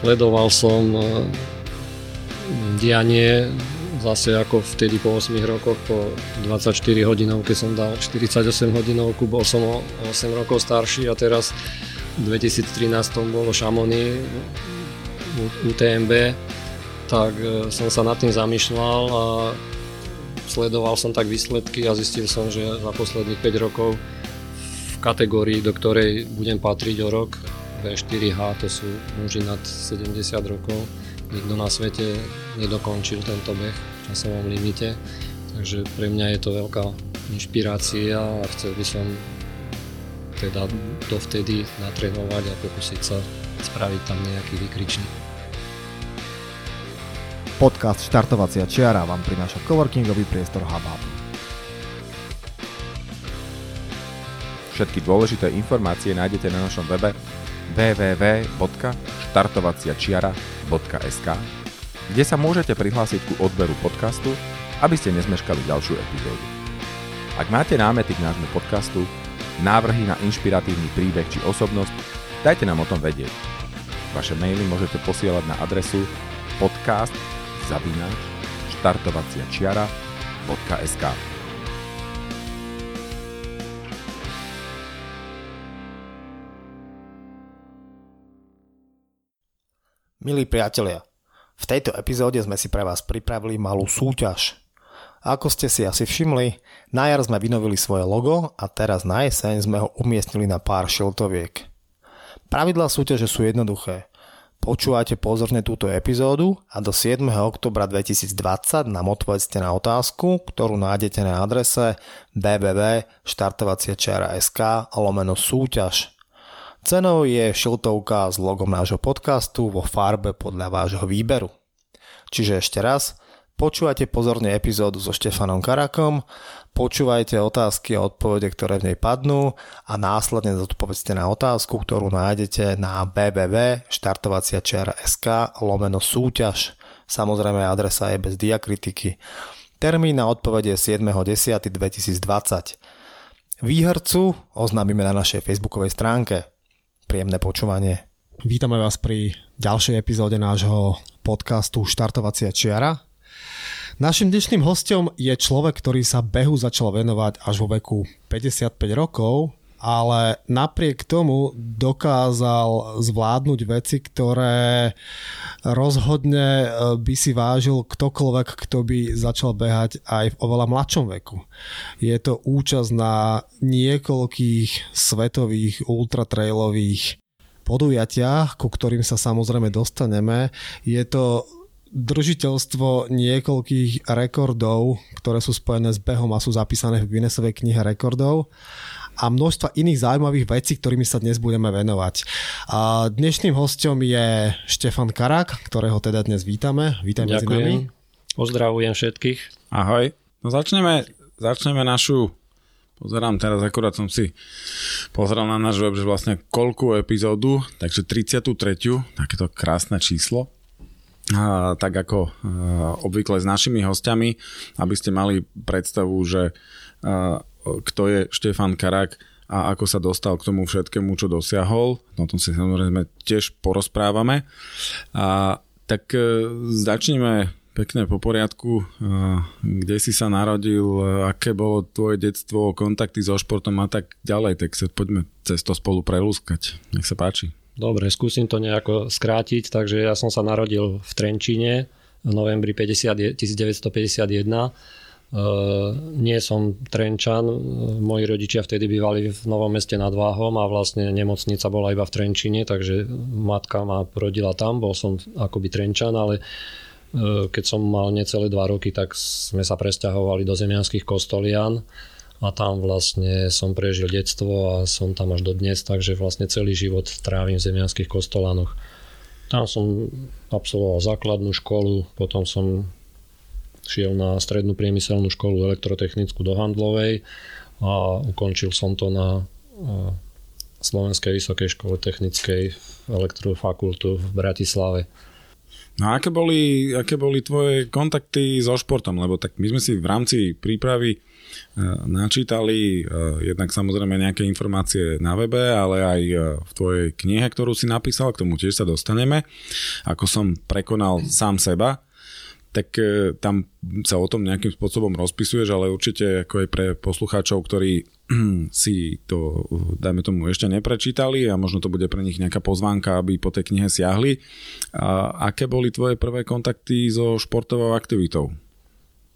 sledoval som e, dianie zase ako vtedy po 8 rokoch, po 24 hodinov, keď som dal 48 hodinovku, bol som o 8 rokov starší a teraz v 2013 bolo Šamony UTMB, tak e, som sa nad tým zamýšľal a sledoval som tak výsledky a zistil som, že za posledných 5 rokov v kategórii, do ktorej budem patriť o rok, V4H, to sú muži nad 70 rokov, nikto na svete nedokončil tento beh v časovom limite. Takže pre mňa je to veľká inšpirácia a chcel by som teda dovtedy natrénovať a pokúsiť sa spraviť tam nejaký vykričník. Podcast Štartovacia čiara vám prináša coworkingový priestor HubHub. Všetky dôležité informácie nájdete na našom webe www.štartovaciačiara.sk kde sa môžete prihlásiť ku odberu podcastu, aby ste nezmeškali ďalšiu epizódu. Ak máte námety k nášmu podcastu, návrhy na inšpiratívny príbeh či osobnosť, dajte nám o tom vedieť. Vaše maily môžete posielať na adresu podcast zavináč štartovaciačiara.sk Milí priatelia, v tejto epizóde sme si pre vás pripravili malú súťaž. Ako ste si asi všimli, na jar sme vynovili svoje logo a teraz na jeseň sme ho umiestnili na pár šiltoviek. Pravidlá súťaže sú jednoduché. Počúvajte pozorne túto epizódu a do 7. oktobra 2020 nám odpovedzte na otázku, ktorú nájdete na adrese www.štartovaciačara.sk lomeno súťaž. Cenou je šiltovka s logom nášho podcastu vo farbe podľa vášho výberu. Čiže ešte raz, počúvajte pozorne epizódu so Štefanom Karakom, počúvajte otázky a odpovede, ktoré v nej padnú a následne zodpovedzte na otázku, ktorú nájdete na www.štartovaciačiara.sk lomeno súťaž. Samozrejme adresa je bez diakritiky. Termín na odpovede je 7.10.2020. Výhercu oznámime na našej facebookovej stránke. Príjemné počúvanie. Vítame vás pri ďalšej epizóde nášho podcastu Štartovacia čiara. Našim dnešným hostom je človek, ktorý sa behu začal venovať až vo veku 55 rokov, ale napriek tomu dokázal zvládnuť veci, ktoré rozhodne e, by si vážil ktokoľvek, kto by začal behať aj v oveľa mladšom veku. Je to účasť na niekoľkých svetových ultratrailových podujatiach, ku ktorým sa samozrejme dostaneme. Je to držiteľstvo niekoľkých rekordov, ktoré sú spojené s behom a sú zapísané v Guinnessovej knihe rekordov a množstva iných zaujímavých vecí, ktorými sa dnes budeme venovať. A dnešným hostom je Štefan Karak, ktorého teda dnes vítame. Vítaj medzi nami. Pozdravujem všetkých. Ahoj. No začneme, začneme našu Pozerám teraz, akorát som si pozrel na náš web, že vlastne koľkú epizódu, takže 33. takéto krásne číslo. A, tak ako a, obvykle s našimi hostiami, aby ste mali predstavu, že a, kto je Štefan Karak a ako sa dostal k tomu všetkému, čo dosiahol. O tom si samozrejme tiež porozprávame. A, tak e, začneme pekne po poriadku. Kde si sa narodil, aké bolo tvoje detstvo, kontakty so športom a tak ďalej, tak sa poďme cez to spolu prelúskať. Nech sa páči. Dobre, skúsim to nejako skrátiť. Takže ja som sa narodil v Trenčine v novembri 50, 1951 Uh, nie som Trenčan, moji rodičia vtedy bývali v Novom meste nad Váhom a vlastne nemocnica bola iba v Trenčine, takže matka ma porodila tam, bol som akoby Trenčan, ale uh, keď som mal necelé dva roky, tak sme sa presťahovali do Zemianských kostolian a tam vlastne som prežil detstvo a som tam až do dnes, takže vlastne celý život trávim v Zemianských kostolanoch. Tam som absolvoval základnú školu, potom som šiel na strednú priemyselnú školu elektrotechnickú do Handlovej a ukončil som to na Slovenskej vysokej škole technickej elektrofakultu v Bratislave. No a aké boli, aké boli tvoje kontakty so športom? Lebo tak my sme si v rámci prípravy e, načítali jednak samozrejme nejaké informácie na webe, ale aj v tvojej knihe, ktorú si napísal, k tomu tiež sa dostaneme. Ako som prekonal sám seba, tak e, tam sa o tom nejakým spôsobom rozpisuješ, ale určite ako aj pre poslucháčov, ktorí si to, dajme tomu, ešte neprečítali a možno to bude pre nich nejaká pozvánka, aby po tej knihe siahli. A aké boli tvoje prvé kontakty so športovou aktivitou?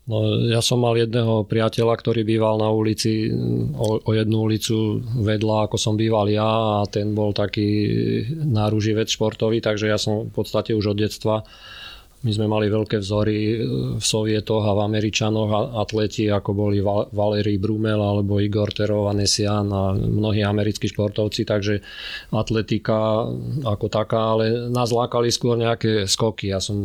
No, ja som mal jedného priateľa, ktorý býval na ulici, o, o jednu ulicu vedľa, ako som býval ja a ten bol taký náruživec športový, takže ja som v podstate už od detstva my sme mali veľké vzory e, v Sovietoch a v Američanoch atleti ako boli Valery Brumel alebo Igor Terov, Anesian a mnohí americkí športovci, takže atletika ako taká, ale nás lákali skôr nejaké skoky. Ja som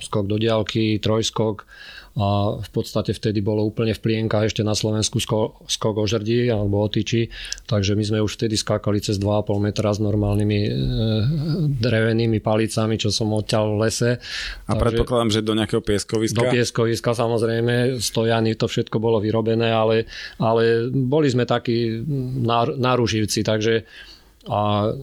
skok do diálky, trojskok, a v podstate vtedy bolo úplne v plienkach ešte na Slovensku skok o žrdí alebo o tyči, takže my sme už vtedy skákali cez 2,5 metra s normálnymi e, drevenými palicami, čo som odťal v lese. A takže, predpokladám, že do nejakého pieskoviska? Do pieskoviska samozrejme, stojany, to všetko bolo vyrobené, ale, ale boli sme takí náruživci, takže a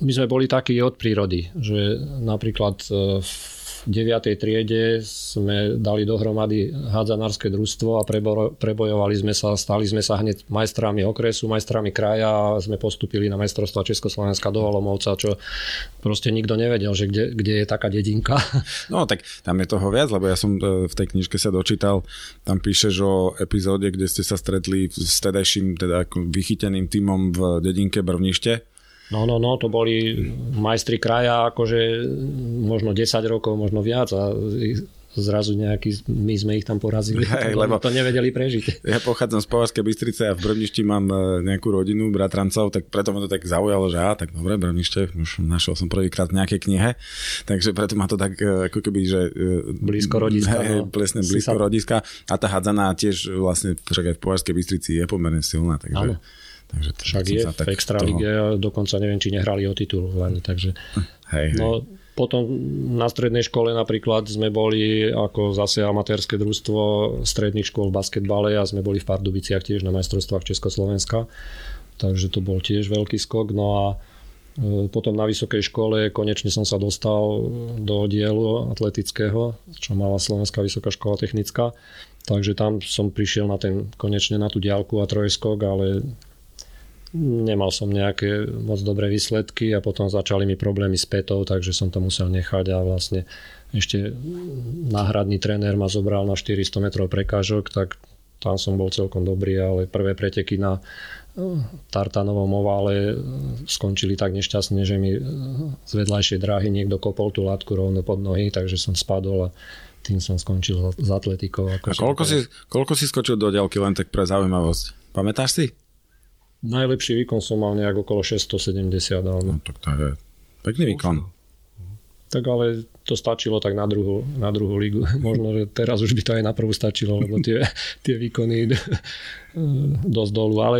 my sme boli takí od prírody, že napríklad v e, 9. triede sme dali dohromady hádzanárske družstvo a prebojovali sme sa, stali sme sa hneď majstrami okresu, majstrami kraja a sme postupili na majstrovstva Československa do Olomovca, čo proste nikto nevedel, že kde, kde je taká dedinka. No tak tam je toho viac, lebo ja som e, v tej knižke sa dočítal, tam píšeš o epizóde, kde ste sa stretli s tedajším teda vychyteným týmom v dedinke Brvnište No, no, no, to boli majstri kraja akože možno 10 rokov, možno viac a zrazu nejaký, my sme ich tam porazili, Hej, lebo to nevedeli prežiť. Ja pochádzam z Považskej Bystrice a v Brvništi mám e, nejakú rodinu, bratrancov, tak preto ma to tak zaujalo, že á, tak dobre, Brvnište, už našiel som prvýkrát v nejakej knihe, takže preto ma to tak e, ako keby, že... E, blízko rodiska. Hej, no. presne, blízko sa... rodiska a tá hadzaná tiež vlastne však aj v Považskej Bystrici je pomerne silná, takže... Áno. Takže Však je v Extralíge toho... dokonca neviem, či nehrali o titul len, takže... Hej, hej. No, potom na strednej škole napríklad sme boli ako zase amatérske družstvo stredných škôl v basketbale a sme boli v Pardubiciach tiež na majstrovstvách Československa. Takže to bol tiež veľký skok. No a e, potom na vysokej škole konečne som sa dostal do dielu atletického, čo mala Slovenská vysoká škola technická. Takže tam som prišiel na ten, konečne na tú diálku a trojskok, ale nemal som nejaké moc dobré výsledky a potom začali mi problémy s petou, takže som to musel nechať a vlastne ešte náhradný tréner ma zobral na 400 metrov prekážok, tak tam som bol celkom dobrý, ale prvé preteky na eh, tartanovom ovále eh, skončili tak nešťastne, že mi eh, z vedľajšej dráhy niekto kopol tú látku rovno pod nohy, takže som spadol a tým som skončil s atletikou. Ako a koľko si, koľko si skočil do ďalky, len tak pre zaujímavosť? Pamätáš si? Najlepší výkon som mal nejak okolo 670. No, tak to je pekný výkon. Tak ale to stačilo tak na druhú, na druhú lígu. Možno, že teraz už by to aj na prvú stačilo, lebo tie, tie výkony dosť dolu. Ale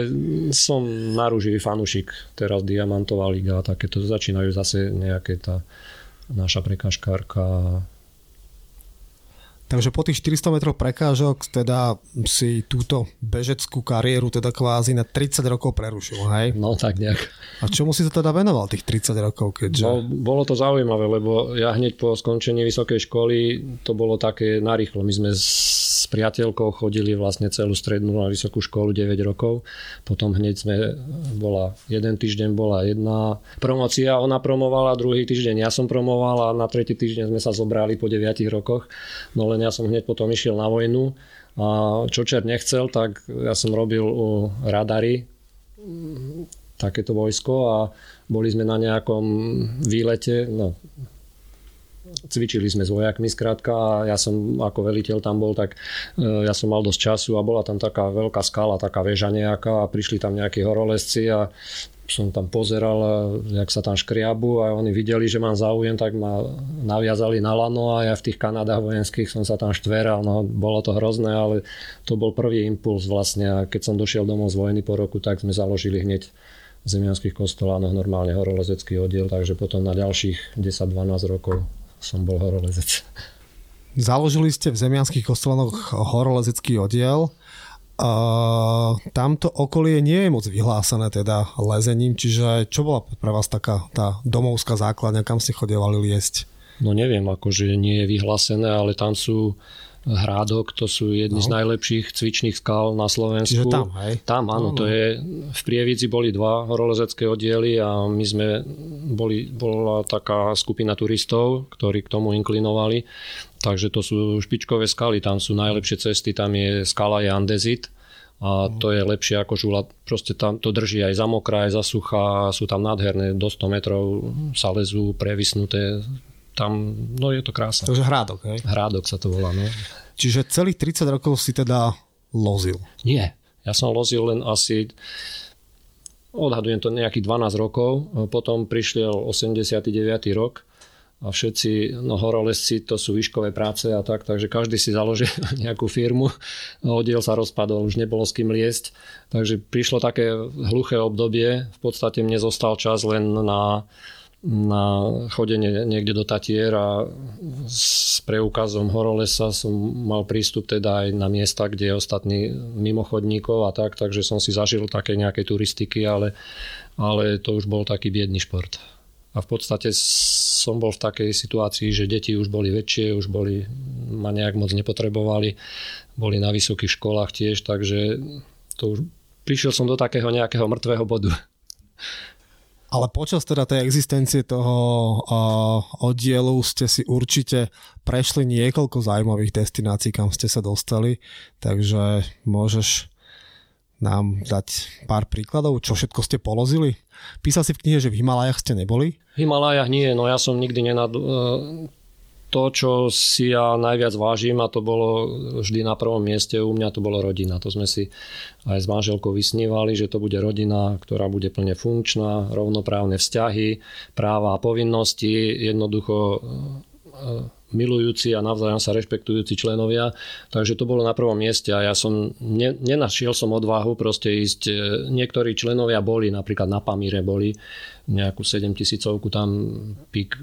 som narúživý fanúšik. Teraz Diamantová liga a takéto začínajú zase nejaké tá naša prekažkárka Takže po tých 400 metroch prekážok teda si túto bežeckú kariéru teda kvázi na 30 rokov prerušil, hej? No tak nejak. A čomu si sa teda venoval tých 30 rokov? Keďže... No, bolo to zaujímavé, lebo ja hneď po skončení vysokej školy to bolo také narýchlo. My sme s priateľkou chodili vlastne celú strednú a vysokú školu 9 rokov. Potom hneď sme, bola jeden týždeň bola jedna promocia, ona promovala, druhý týždeň ja som promoval a na tretí týždeň sme sa zobrali po 9 rokoch. No len ja som hneď potom išiel na vojnu a čo čer nechcel, tak ja som robil u radary takéto vojsko a boli sme na nejakom výlete, no, cvičili sme s vojakmi skrátka a ja som ako veliteľ tam bol, tak e, ja som mal dosť času a bola tam taká veľká skala, taká väža nejaká a prišli tam nejakí horolezci a som tam pozeral, jak sa tam škriabu a oni videli, že mám záujem, tak ma naviazali na lano a ja v tých Kanadách vojenských som sa tam štveral. No, bolo to hrozné, ale to bol prvý impuls vlastne a keď som došiel domov z vojny po roku, tak sme založili hneď v zemianských kostolánoch normálne horolezecký oddiel, takže potom na ďalších 10-12 rokov som bol horolezec. Založili ste v Zemianských kostoloch horolezecký oddiel. Uh, tamto okolie nie je moc vyhlásené teda lezením, čiže čo bola pre vás taká tá domovská základňa, kam ste chodievali liesť? No neviem, akože nie je vyhlásené, ale tam sú Hrádok, to sú jedni no. z najlepších cvičných skal na Slovensku. Čiže tam, hej? Tam, áno, no, no. to je, v Prievidzi boli dva horolezecké oddiely a my sme, boli, bola taká skupina turistov, ktorí k tomu inklinovali, takže to sú špičkové skaly, tam sú najlepšie cesty, tam je skala je Andezit, a to je lepšie ako žula. Proste tam to drží aj za mokrá, aj za suchá, sú tam nádherné, do 100 metrov sa lezú, previsnuté tam, no je to krása. Takže Hrádok, hej? Hrádok sa to volá, no. Čiže celých 30 rokov si teda lozil? Nie, ja som lozil len asi odhadujem to nejakých 12 rokov, potom prišiel 89. rok a všetci no, horolezci to sú výškové práce a tak, takže každý si založil nejakú firmu, oddiel sa rozpadol, už nebolo s kým liesť, takže prišlo také hluché obdobie, v podstate mne zostal čas len na na chodenie niekde do Tatier a s preukazom horolesa som mal prístup teda aj na miesta, kde je ostatní mimochodníkov a tak, takže som si zažil také nejaké turistiky, ale, ale to už bol taký biedný šport. A v podstate som bol v takej situácii, že deti už boli väčšie, už boli, ma nejak moc nepotrebovali, boli na vysokých školách tiež, takže to už, prišiel som do takého nejakého mŕtvého bodu. Ale počas teda tej existencie toho uh, oddielu ste si určite prešli niekoľko zaujímavých destinácií, kam ste sa dostali, takže môžeš nám dať pár príkladov, čo všetko ste polozili? Písal si v knihe, že v Himalajach ste neboli? V Himalajach nie, no ja som nikdy nenad to, čo si ja najviac vážim a to bolo vždy na prvom mieste u mňa, to bolo rodina. To sme si aj s manželkou vysnívali, že to bude rodina, ktorá bude plne funkčná, rovnoprávne vzťahy, práva a povinnosti, jednoducho e, milujúci a navzájom sa rešpektujúci členovia. Takže to bolo na prvom mieste a ja som, ne, nenašiel som odvahu proste ísť. E, niektorí členovia boli, napríklad na Pamíre boli nejakú 7 tisícovku tam pík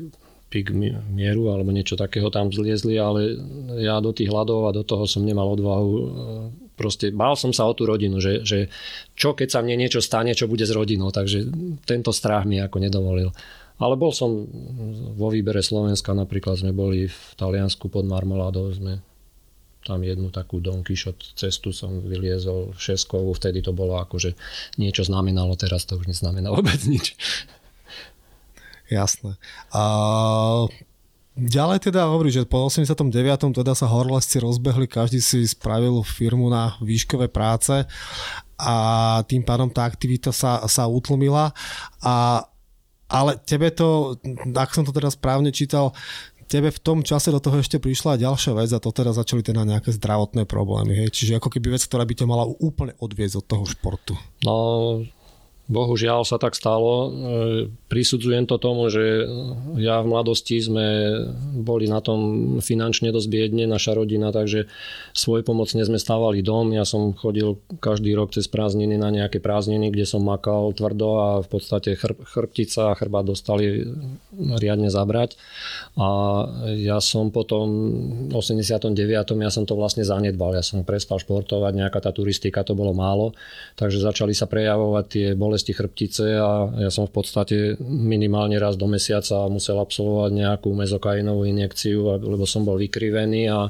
pik mieru alebo niečo takého tam zliezli, ale ja do tých hľadov a do toho som nemal odvahu. E, proste bál som sa o tú rodinu, že, že čo keď sa mne niečo stane, čo bude s rodinou, takže tento strach mi ako nedovolil. Ale bol som vo výbere Slovenska, napríklad sme boli v Taliansku pod Marmaládou, sme tam jednu takú Don Quixote cestu som vyliezol šeskovú, vtedy to bolo ako, že niečo znamenalo, teraz to už neznamená vôbec nič. Jasné. A Ďalej teda hovorí, že po 89. teda sa horlesci rozbehli, každý si spravil firmu na výškové práce a tým pádom tá aktivita sa, sa utlmila. A, ale tebe to, ak som to teda správne čítal, tebe v tom čase do toho ešte prišla ďalšia vec a to teda začali teda nejaké zdravotné problémy. Hej? Čiže ako keby vec, ktorá by ťa mala úplne odviezť od toho športu. No, Bohužiaľ sa tak stalo. E, prisudzujem to tomu, že ja v mladosti sme boli na tom finančne dosť biedne, naša rodina, takže svoj pomocne sme stávali dom. Ja som chodil každý rok cez prázdniny na nejaké prázdniny, kde som makal tvrdo a v podstate chrb, chrbtica a chrba dostali riadne zabrať. A ja som potom v 89. ja som to vlastne zanedbal. Ja som prestal športovať, nejaká tá turistika to bolo málo, takže začali sa prejavovať tie bolesti bolesti chrbtice a ja som v podstate minimálne raz do mesiaca musel absolvovať nejakú mezokainovú injekciu, lebo som bol vykrivený a,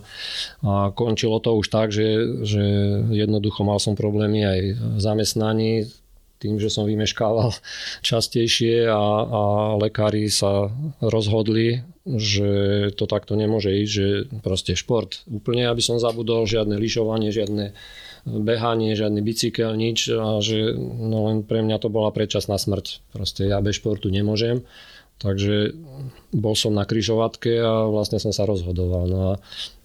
a končilo to už tak, že, že jednoducho mal som problémy aj v zamestnaní, tým, že som vymeškával častejšie a, a lekári sa rozhodli, že to takto nemôže ísť, že proste šport úplne, aby som zabudol, žiadne lyžovanie, žiadne behanie, žiadny bicykel, nič a že no len pre mňa to bola predčasná smrť. Proste ja bez športu nemôžem. Takže bol som na kryžovatke a vlastne som sa rozhodoval. No a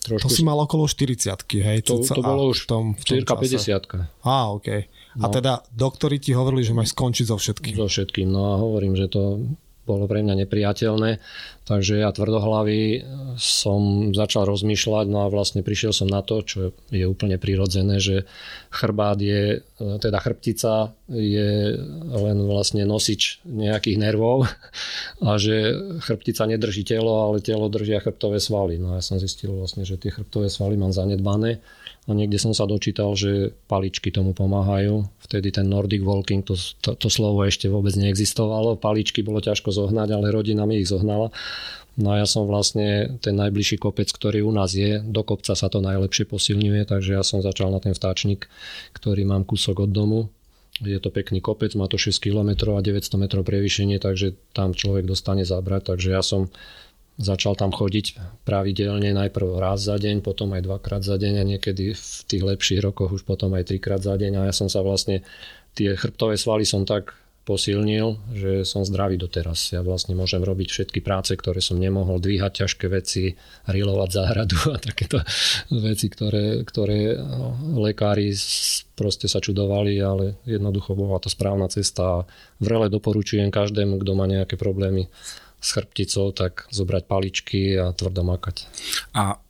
trošku... To si mal okolo 40 hej? To, to bolo už v tom, v tom 50 Á, OK. No. A teda doktori ti hovorili, že máš skončiť so všetkým. So všetkým, no a hovorím, že to bolo pre mňa nepriateľné. Takže ja tvrdohlavý som začal rozmýšľať, no a vlastne prišiel som na to, čo je úplne prirodzené, že chrbát je, teda chrbtica je len vlastne nosič nejakých nervov a že chrbtica nedrží telo, ale telo držia chrbtové svaly. No a ja som zistil vlastne, že tie chrbtové svaly mám zanedbané a niekde som sa dočítal, že paličky tomu pomáhajú. Vtedy ten Nordic Walking, to, to, to slovo ešte vôbec neexistovalo. Paličky bolo ťažko zohnať, ale rodina mi ich zohnala. No a ja som vlastne ten najbližší kopec, ktorý u nás je, do kopca sa to najlepšie posilňuje, takže ja som začal na ten vtáčnik, ktorý mám kúsok od domu. Je to pekný kopec, má to 6 km a 900 metrov prevýšenie, takže tam človek dostane zabrať, takže ja som Začal tam chodiť pravidelne najprv raz za deň, potom aj dvakrát za deň a niekedy v tých lepších rokoch už potom aj trikrát za deň. A ja som sa vlastne, tie chrbtové svaly som tak posilnil, že som zdravý doteraz. Ja vlastne môžem robiť všetky práce, ktoré som nemohol, dvíhať ťažké veci, rilovať záhradu a takéto veci, ktoré, ktoré no, lekári proste sa čudovali, ale jednoducho bola to správna cesta. A vrele doporučujem každému, kto má nejaké problémy s chrbticou, tak zobrať paličky a tvrdo makať. A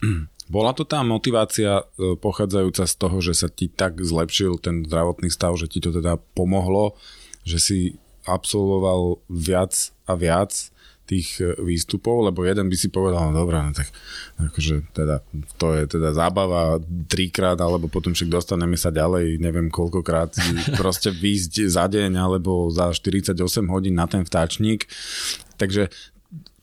bola to tá motivácia e, pochádzajúca z toho, že sa ti tak zlepšil ten zdravotný stav, že ti to teda pomohlo, že si absolvoval viac a viac tých e, výstupov, lebo jeden by si povedal, no dobré, no tak akože teda, to je teda zábava trikrát, alebo potom však dostaneme sa ďalej, neviem koľkokrát, proste výjsť za deň alebo za 48 hodín na ten vtáčnik. Takže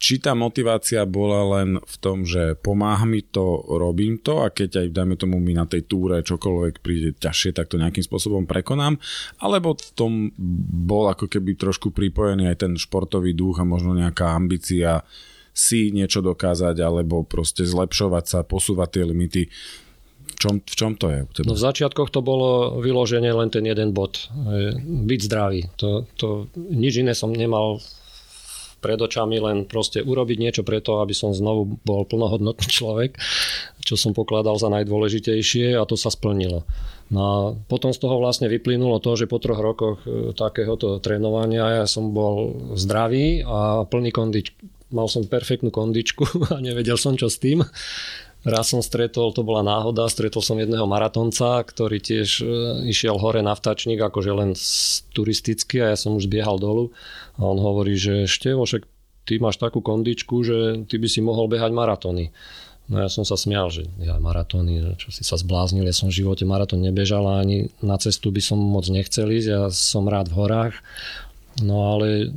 či tá motivácia bola len v tom, že pomáha mi to, robím to a keď aj dajme tomu mi na tej túre čokoľvek príde ťažšie, tak to nejakým spôsobom prekonám, alebo v tom bol ako keby trošku pripojený aj ten športový duch a možno nejaká ambícia si niečo dokázať alebo proste zlepšovať sa, posúvať tie limity. Čom, v čom to je? No v začiatkoch to bolo vyloženie len ten jeden bod. Byť zdravý. To, to, nič iné som nemal pred očami, len proste urobiť niečo preto, aby som znovu bol plnohodnotný človek, čo som pokladal za najdôležitejšie a to sa splnilo. No a potom z toho vlastne vyplynulo to, že po troch rokoch e, takéhoto trénovania ja som bol zdravý a plný kondič. Mal som perfektnú kondičku a nevedel som čo s tým. Raz som stretol, to bola náhoda, stretol som jedného maratonca, ktorý tiež e, išiel hore na vtačník, akože len turisticky a ja som už biehal dolu a on hovorí, že Števo, však ty máš takú kondičku, že ty by si mohol behať maratóny. No ja som sa smial, že ja maratóny, čo si sa zbláznil, ja som v živote maratón nebežal a ani na cestu by som moc nechcel ísť, ja som rád v horách. No ale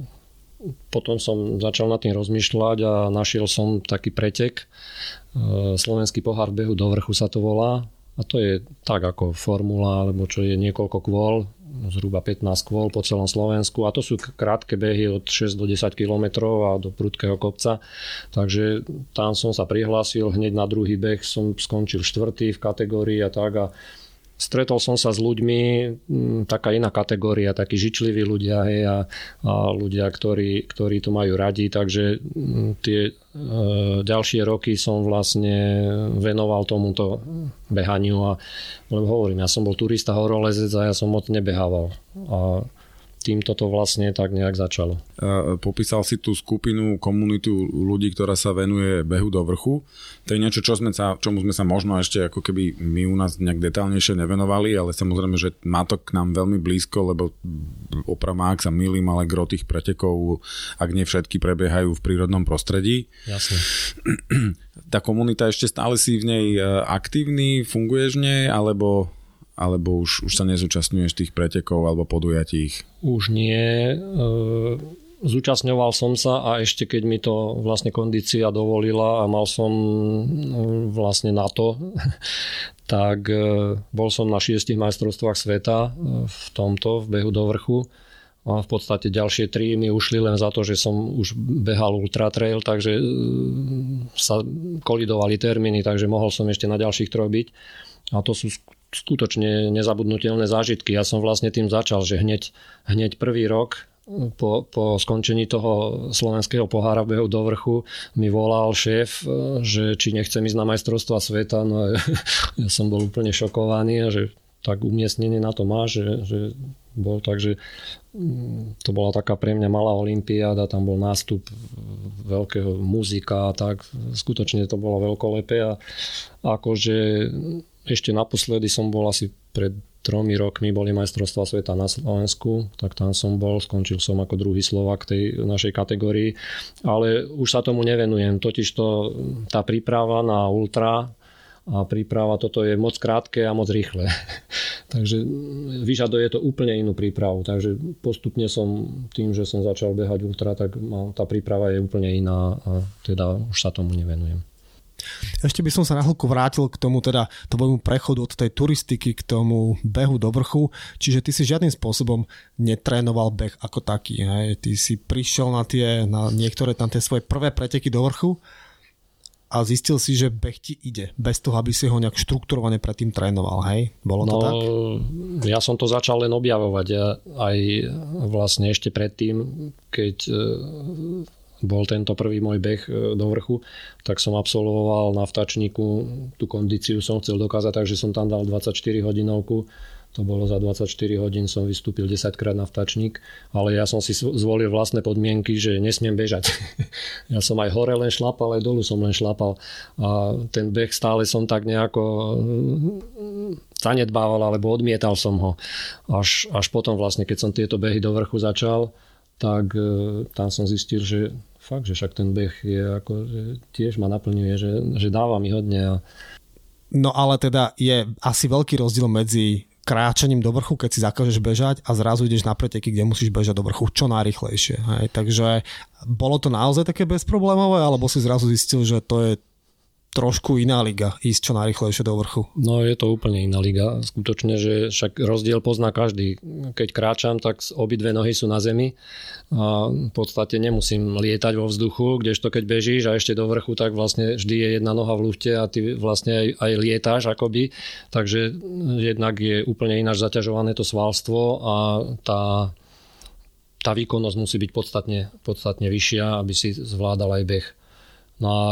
potom som začal nad tým rozmýšľať a našiel som taký pretek. E, Slovenský pohár v behu do vrchu sa to volá. A to je tak ako formula, alebo čo je niekoľko kvôl, zhruba 15 kvôl po celom Slovensku a to sú krátke behy od 6 do 10 km a do prudkého kopca. Takže tam som sa prihlásil, hneď na druhý beh som skončil štvrtý v kategórii a tak a stretol som sa s ľuďmi, taká iná kategória, takí žičliví ľudia hej, a, a ľudia, ktorí, ktorí to majú radi, takže tie e, ďalšie roky som vlastne venoval tomuto behaniu a lebo hovorím, ja som bol turista horolezec a ja som moc nebehával. A týmto to vlastne tak nejak začalo. Popísal si tú skupinu, komunitu ľudí, ktorá sa venuje behu do vrchu. To je niečo, čo sme sa, čomu sme sa možno ešte ako keby my u nás nejak detálnejšie nevenovali, ale samozrejme, že má to k nám veľmi blízko, lebo opravma, ak sa milím, ale gro tých pretekov, ak nie všetky, prebiehajú v prírodnom prostredí. Jasne. Tá komunita ešte stále si v nej e, aktívny, funguješ v nej, alebo alebo už, už sa nezúčastňuješ tých pretekov alebo podujatí? Už nie. E, zúčastňoval som sa a ešte keď mi to vlastne kondícia dovolila a mal som no, vlastne na to, tak e, bol som na šiestich majstrovstvách sveta e, v tomto, v behu do vrchu. A v podstate ďalšie tri mi ušli len za to, že som už behal ultra trail, takže sa kolidovali termíny, takže mohol som ešte na ďalších troch byť. A to sú skutočne nezabudnutelné zážitky. Ja som vlastne tým začal, že hneď, hneď prvý rok po, po skončení toho slovenského pohára behu do vrchu mi volal šéf, že či nechcem ísť na majstrovstva sveta. No ja som bol úplne šokovaný, že tak umiestnenie na to má, že, že bol, takže mm, to bola taká pre mňa malá olimpiáda, tam bol nástup veľkého muzika a tak, skutočne to bolo veľkolepé a akože ešte naposledy som bol asi pred tromi rokmi boli majstrovstvá sveta na Slovensku, tak tam som bol, skončil som ako druhý Slovak tej našej kategórii, ale už sa tomu nevenujem, totiž to tá príprava na ultra a príprava toto je moc krátke a moc rýchle. takže vyžaduje to úplne inú prípravu. Takže postupne som tým, že som začal behať ultra, tak tá príprava je úplne iná a teda už sa tomu nevenujem. Ešte by som sa na chvíľku vrátil k tomu teda tvojmu prechodu od tej turistiky k tomu behu do vrchu, čiže ty si žiadnym spôsobom netrénoval beh ako taký, hej? ty si prišiel na tie, na niektoré tam tie svoje prvé preteky do vrchu a zistil si, že beh ti ide, bez toho, aby si ho nejak štrukturovane predtým trénoval, hej? Bolo to no, tak? Ja som to začal len objavovať. Ja aj vlastne ešte predtým, keď bol tento prvý môj beh e, do vrchu, tak som absolvoval na vtačníku, tú kondíciu som chcel dokázať, takže som tam dal 24 hodinovku to bolo za 24 hodín, som vystúpil 10 krát na vtačník, ale ja som si zvolil vlastné podmienky, že nesmiem bežať. ja som aj hore len šlapal, aj dolu som len šlapal. A ten beh stále som tak nejako mm, zanedbával, alebo odmietal som ho. Až, až potom vlastne, keď som tieto behy do vrchu začal, tak e, tam som zistil, že fakt, že však ten beh je ako, že tiež ma naplňuje, že, že dáva mi hodne. A... No ale teda je asi veľký rozdiel medzi kráčaním do vrchu, keď si zakážeš bežať a zrazu ideš na preteky, kde musíš bežať do vrchu čo najrychlejšie. Hej. Takže bolo to naozaj také bezproblémové, alebo si zrazu zistil, že to je trošku iná liga, ísť čo najrychlejšie do vrchu. No je to úplne iná liga. Skutočne, že však rozdiel pozná každý. Keď kráčam, tak obidve nohy sú na zemi a v podstate nemusím lietať vo vzduchu, kdežto keď bežíš a ešte do vrchu, tak vlastne vždy je jedna noha v lufte a ty vlastne aj, aj lietáš akoby. Takže jednak je úplne ináč zaťažované to svalstvo a tá tá výkonnosť musí byť podstatne, podstatne vyššia, aby si zvládal aj beh. No a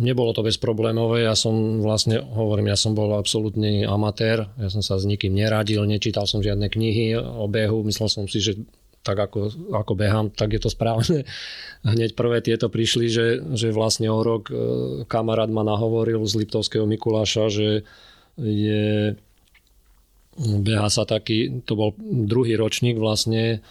nebolo to bezproblémové, ja som vlastne, hovorím, ja som bol absolútny amatér, ja som sa s nikým neradil, nečítal som žiadne knihy o behu, myslel som si, že tak ako, ako behám, tak je to správne. Hneď prvé tieto prišli, že, že vlastne o rok e, kamarát ma nahovoril z Liptovského Mikuláša, že je beha sa taký, to bol druhý ročník vlastne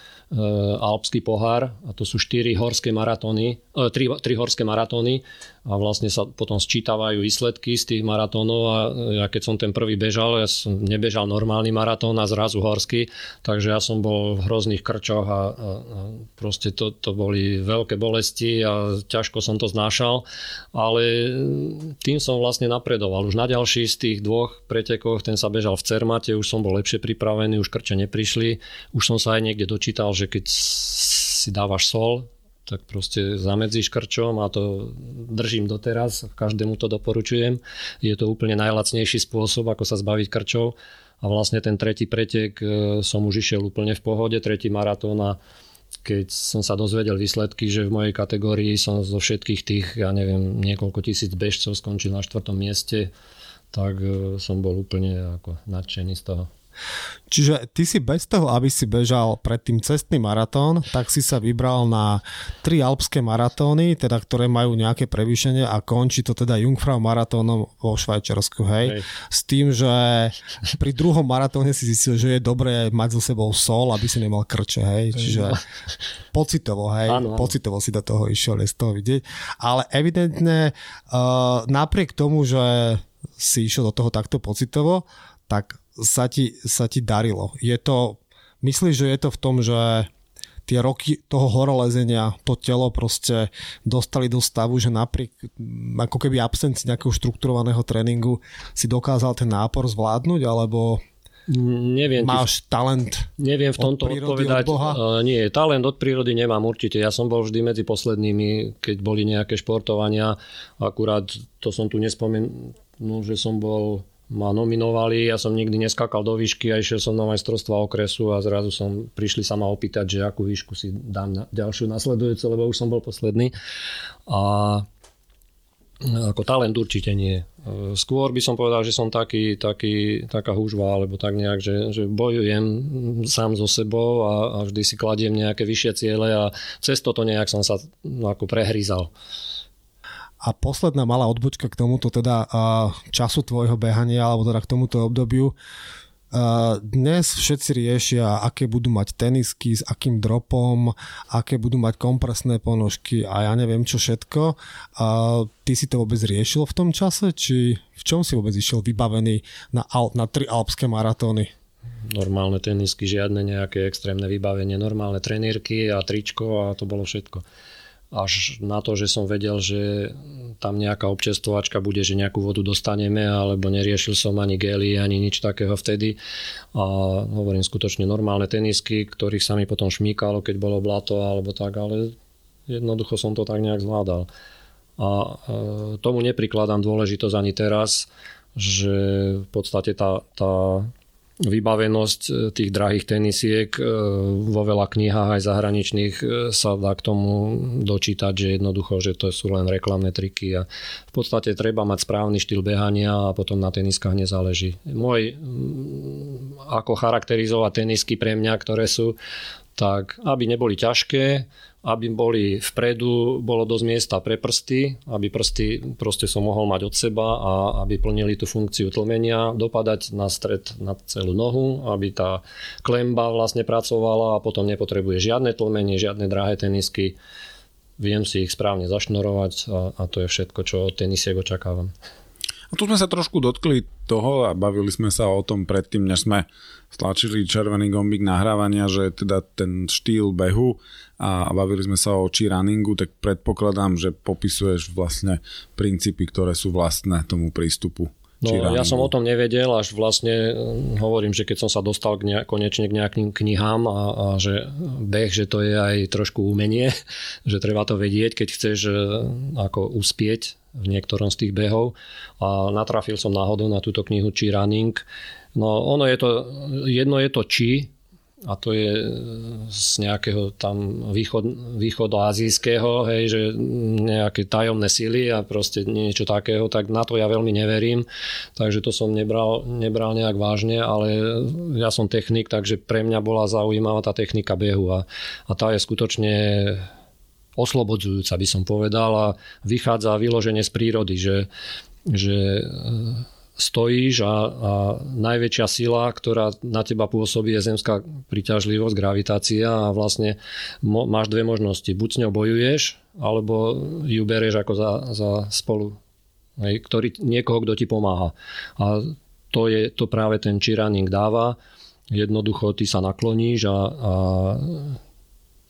alpský pohár a to sú 4 horské maratóny, 3, e, 3 horské maratóny a vlastne sa potom sčítavajú výsledky z tých maratónov a ja keď som ten prvý bežal, ja som nebežal normálny maratón a zrazu horský, takže ja som bol v hrozných krčoch a, a, a proste to, to boli veľké bolesti a ťažko som to znášal, ale tým som vlastne napredoval. Už na ďalší z tých dvoch pretekoch, ten sa bežal v Cermate, už som bol lepšie pripravený, už krče neprišli, už som sa aj niekde dočítal, že keď si dávaš sol, tak proste zamedzíš krčom a to držím doteraz, každému to doporučujem. Je to úplne najlacnejší spôsob, ako sa zbaviť krčov a vlastne ten tretí pretek e, som už išiel úplne v pohode, tretí maratón a keď som sa dozvedel výsledky, že v mojej kategórii som zo všetkých tých, ja neviem, niekoľko tisíc bežcov skončil na štvrtom mieste, tak e, som bol úplne ako nadšený z toho. Čiže ty si bez toho, aby si bežal predtým cestný maratón, tak si sa vybral na tri alpské maratóny, teda ktoré majú nejaké prevýšenie a končí to teda Jungfrau maratónom vo Švajčiarsku, hej? hej. S tým, že pri druhom maratóne si zistil, že je dobré mať so sebou sol, aby si nemal krče, hej? Čiže pocitovo, hej? Áno, áno. Pocitovo si do toho išiel, je z toho vidieť. Ale evidentne uh, napriek tomu, že si išiel do toho takto pocitovo, tak sa ti, sa ti darilo. Je to, myslíš, že je to v tom, že tie roky toho horolezenia, to telo proste dostali do stavu, že napriek ako keby absencii nejakého štrukturovaného tréningu si dokázal ten nápor zvládnuť, alebo Neviem, máš talent Neviem v tomto odpovedať. Od Boha? Uh, nie, talent od prírody nemám určite. Ja som bol vždy medzi poslednými, keď boli nejaké športovania. Akurát to som tu nespomenul, že som bol ma nominovali, ja som nikdy neskakal do výšky a išiel som na majstrovstva okresu a zrazu som, prišli sa ma opýtať, že akú výšku si dám na ďalšiu nasledujúcu, lebo už som bol posledný. A ako talent určite nie. Skôr by som povedal, že som taký, taký, taká húžva, alebo tak nejak, že, že bojujem sám so sebou a, a vždy si kladiem nejaké vyššie ciele a cez toto nejak som sa ako prehryzal. A posledná malá odbočka k tomuto teda času tvojho behania, alebo teda k tomuto obdobiu. Dnes všetci riešia, aké budú mať tenisky, s akým dropom, aké budú mať kompresné ponožky a ja neviem čo všetko. Ty si to vôbec riešil v tom čase? Či v čom si vôbec išiel vybavený na, na tri alpské maratóny? Normálne tenisky, žiadne nejaké extrémne vybavenie, normálne trenírky a tričko a to bolo všetko až na to, že som vedel, že tam nejaká občerstvovačka bude, že nejakú vodu dostaneme, alebo neriešil som ani gely, ani nič takého vtedy. A hovorím skutočne normálne tenisky, ktorých sa mi potom šmíkalo, keď bolo blato alebo tak, ale jednoducho som to tak nejak zvládal. A e, tomu neprikladám dôležitosť ani teraz, že v podstate tá, tá vybavenosť e, tých drahých tenisiek e, vo veľa knihách aj zahraničných e, sa dá k tomu dočítať, že jednoducho, že to sú len reklamné triky a v podstate treba mať správny štýl behania a potom na teniskách nezáleží. Môj, ako charakterizovať tenisky pre mňa, ktoré sú, tak aby neboli ťažké, aby boli vpredu, bolo dosť miesta pre prsty, aby prsty proste som mohol mať od seba a aby plnili tú funkciu tlmenia, dopadať na stred na celú nohu, aby tá klemba vlastne pracovala a potom nepotrebuje žiadne tlmenie, žiadne drahé tenisky. Viem si ich správne zašnorovať a, a to je všetko, čo od tenisiek očakávam. A tu sme sa trošku dotkli toho a bavili sme sa o tom predtým, než sme stlačili červený gombík nahrávania, že teda ten štýl behu a bavili sme sa o či runningu, tak predpokladám, že popisuješ vlastne princípy, ktoré sú vlastné tomu prístupu. No, ja som o tom nevedel, až vlastne hm, hovorím, že keď som sa dostal k nejak, konečne k nejakým knihám a, a že beh, že to je aj trošku umenie, že treba to vedieť, keď chceš hm, ako uspieť v niektorom z tých behov a natrafil som náhodou na túto knihu Či running. No ono je to, jedno je to či, a to je z nejakého tam východ, východoazijského, hej, že nejaké tajomné sily a proste niečo takého, tak na to ja veľmi neverím, takže to som nebral, nebral nejak vážne, ale ja som technik, takže pre mňa bola zaujímavá tá technika behu a, a tá je skutočne oslobodzujúca, by som povedal a vychádza vyloženie z prírody, že, že stojíš a, a najväčšia sila, ktorá na teba pôsobí, je zemská príťažlivosť, gravitácia a vlastne mo, máš dve možnosti. Buď s ňou bojuješ, alebo ju berieš ako za, za spolu. Hej, ktorý, niekoho, kto ti pomáha. A to je to práve ten čiraning dáva. Jednoducho ty sa nakloníš a, a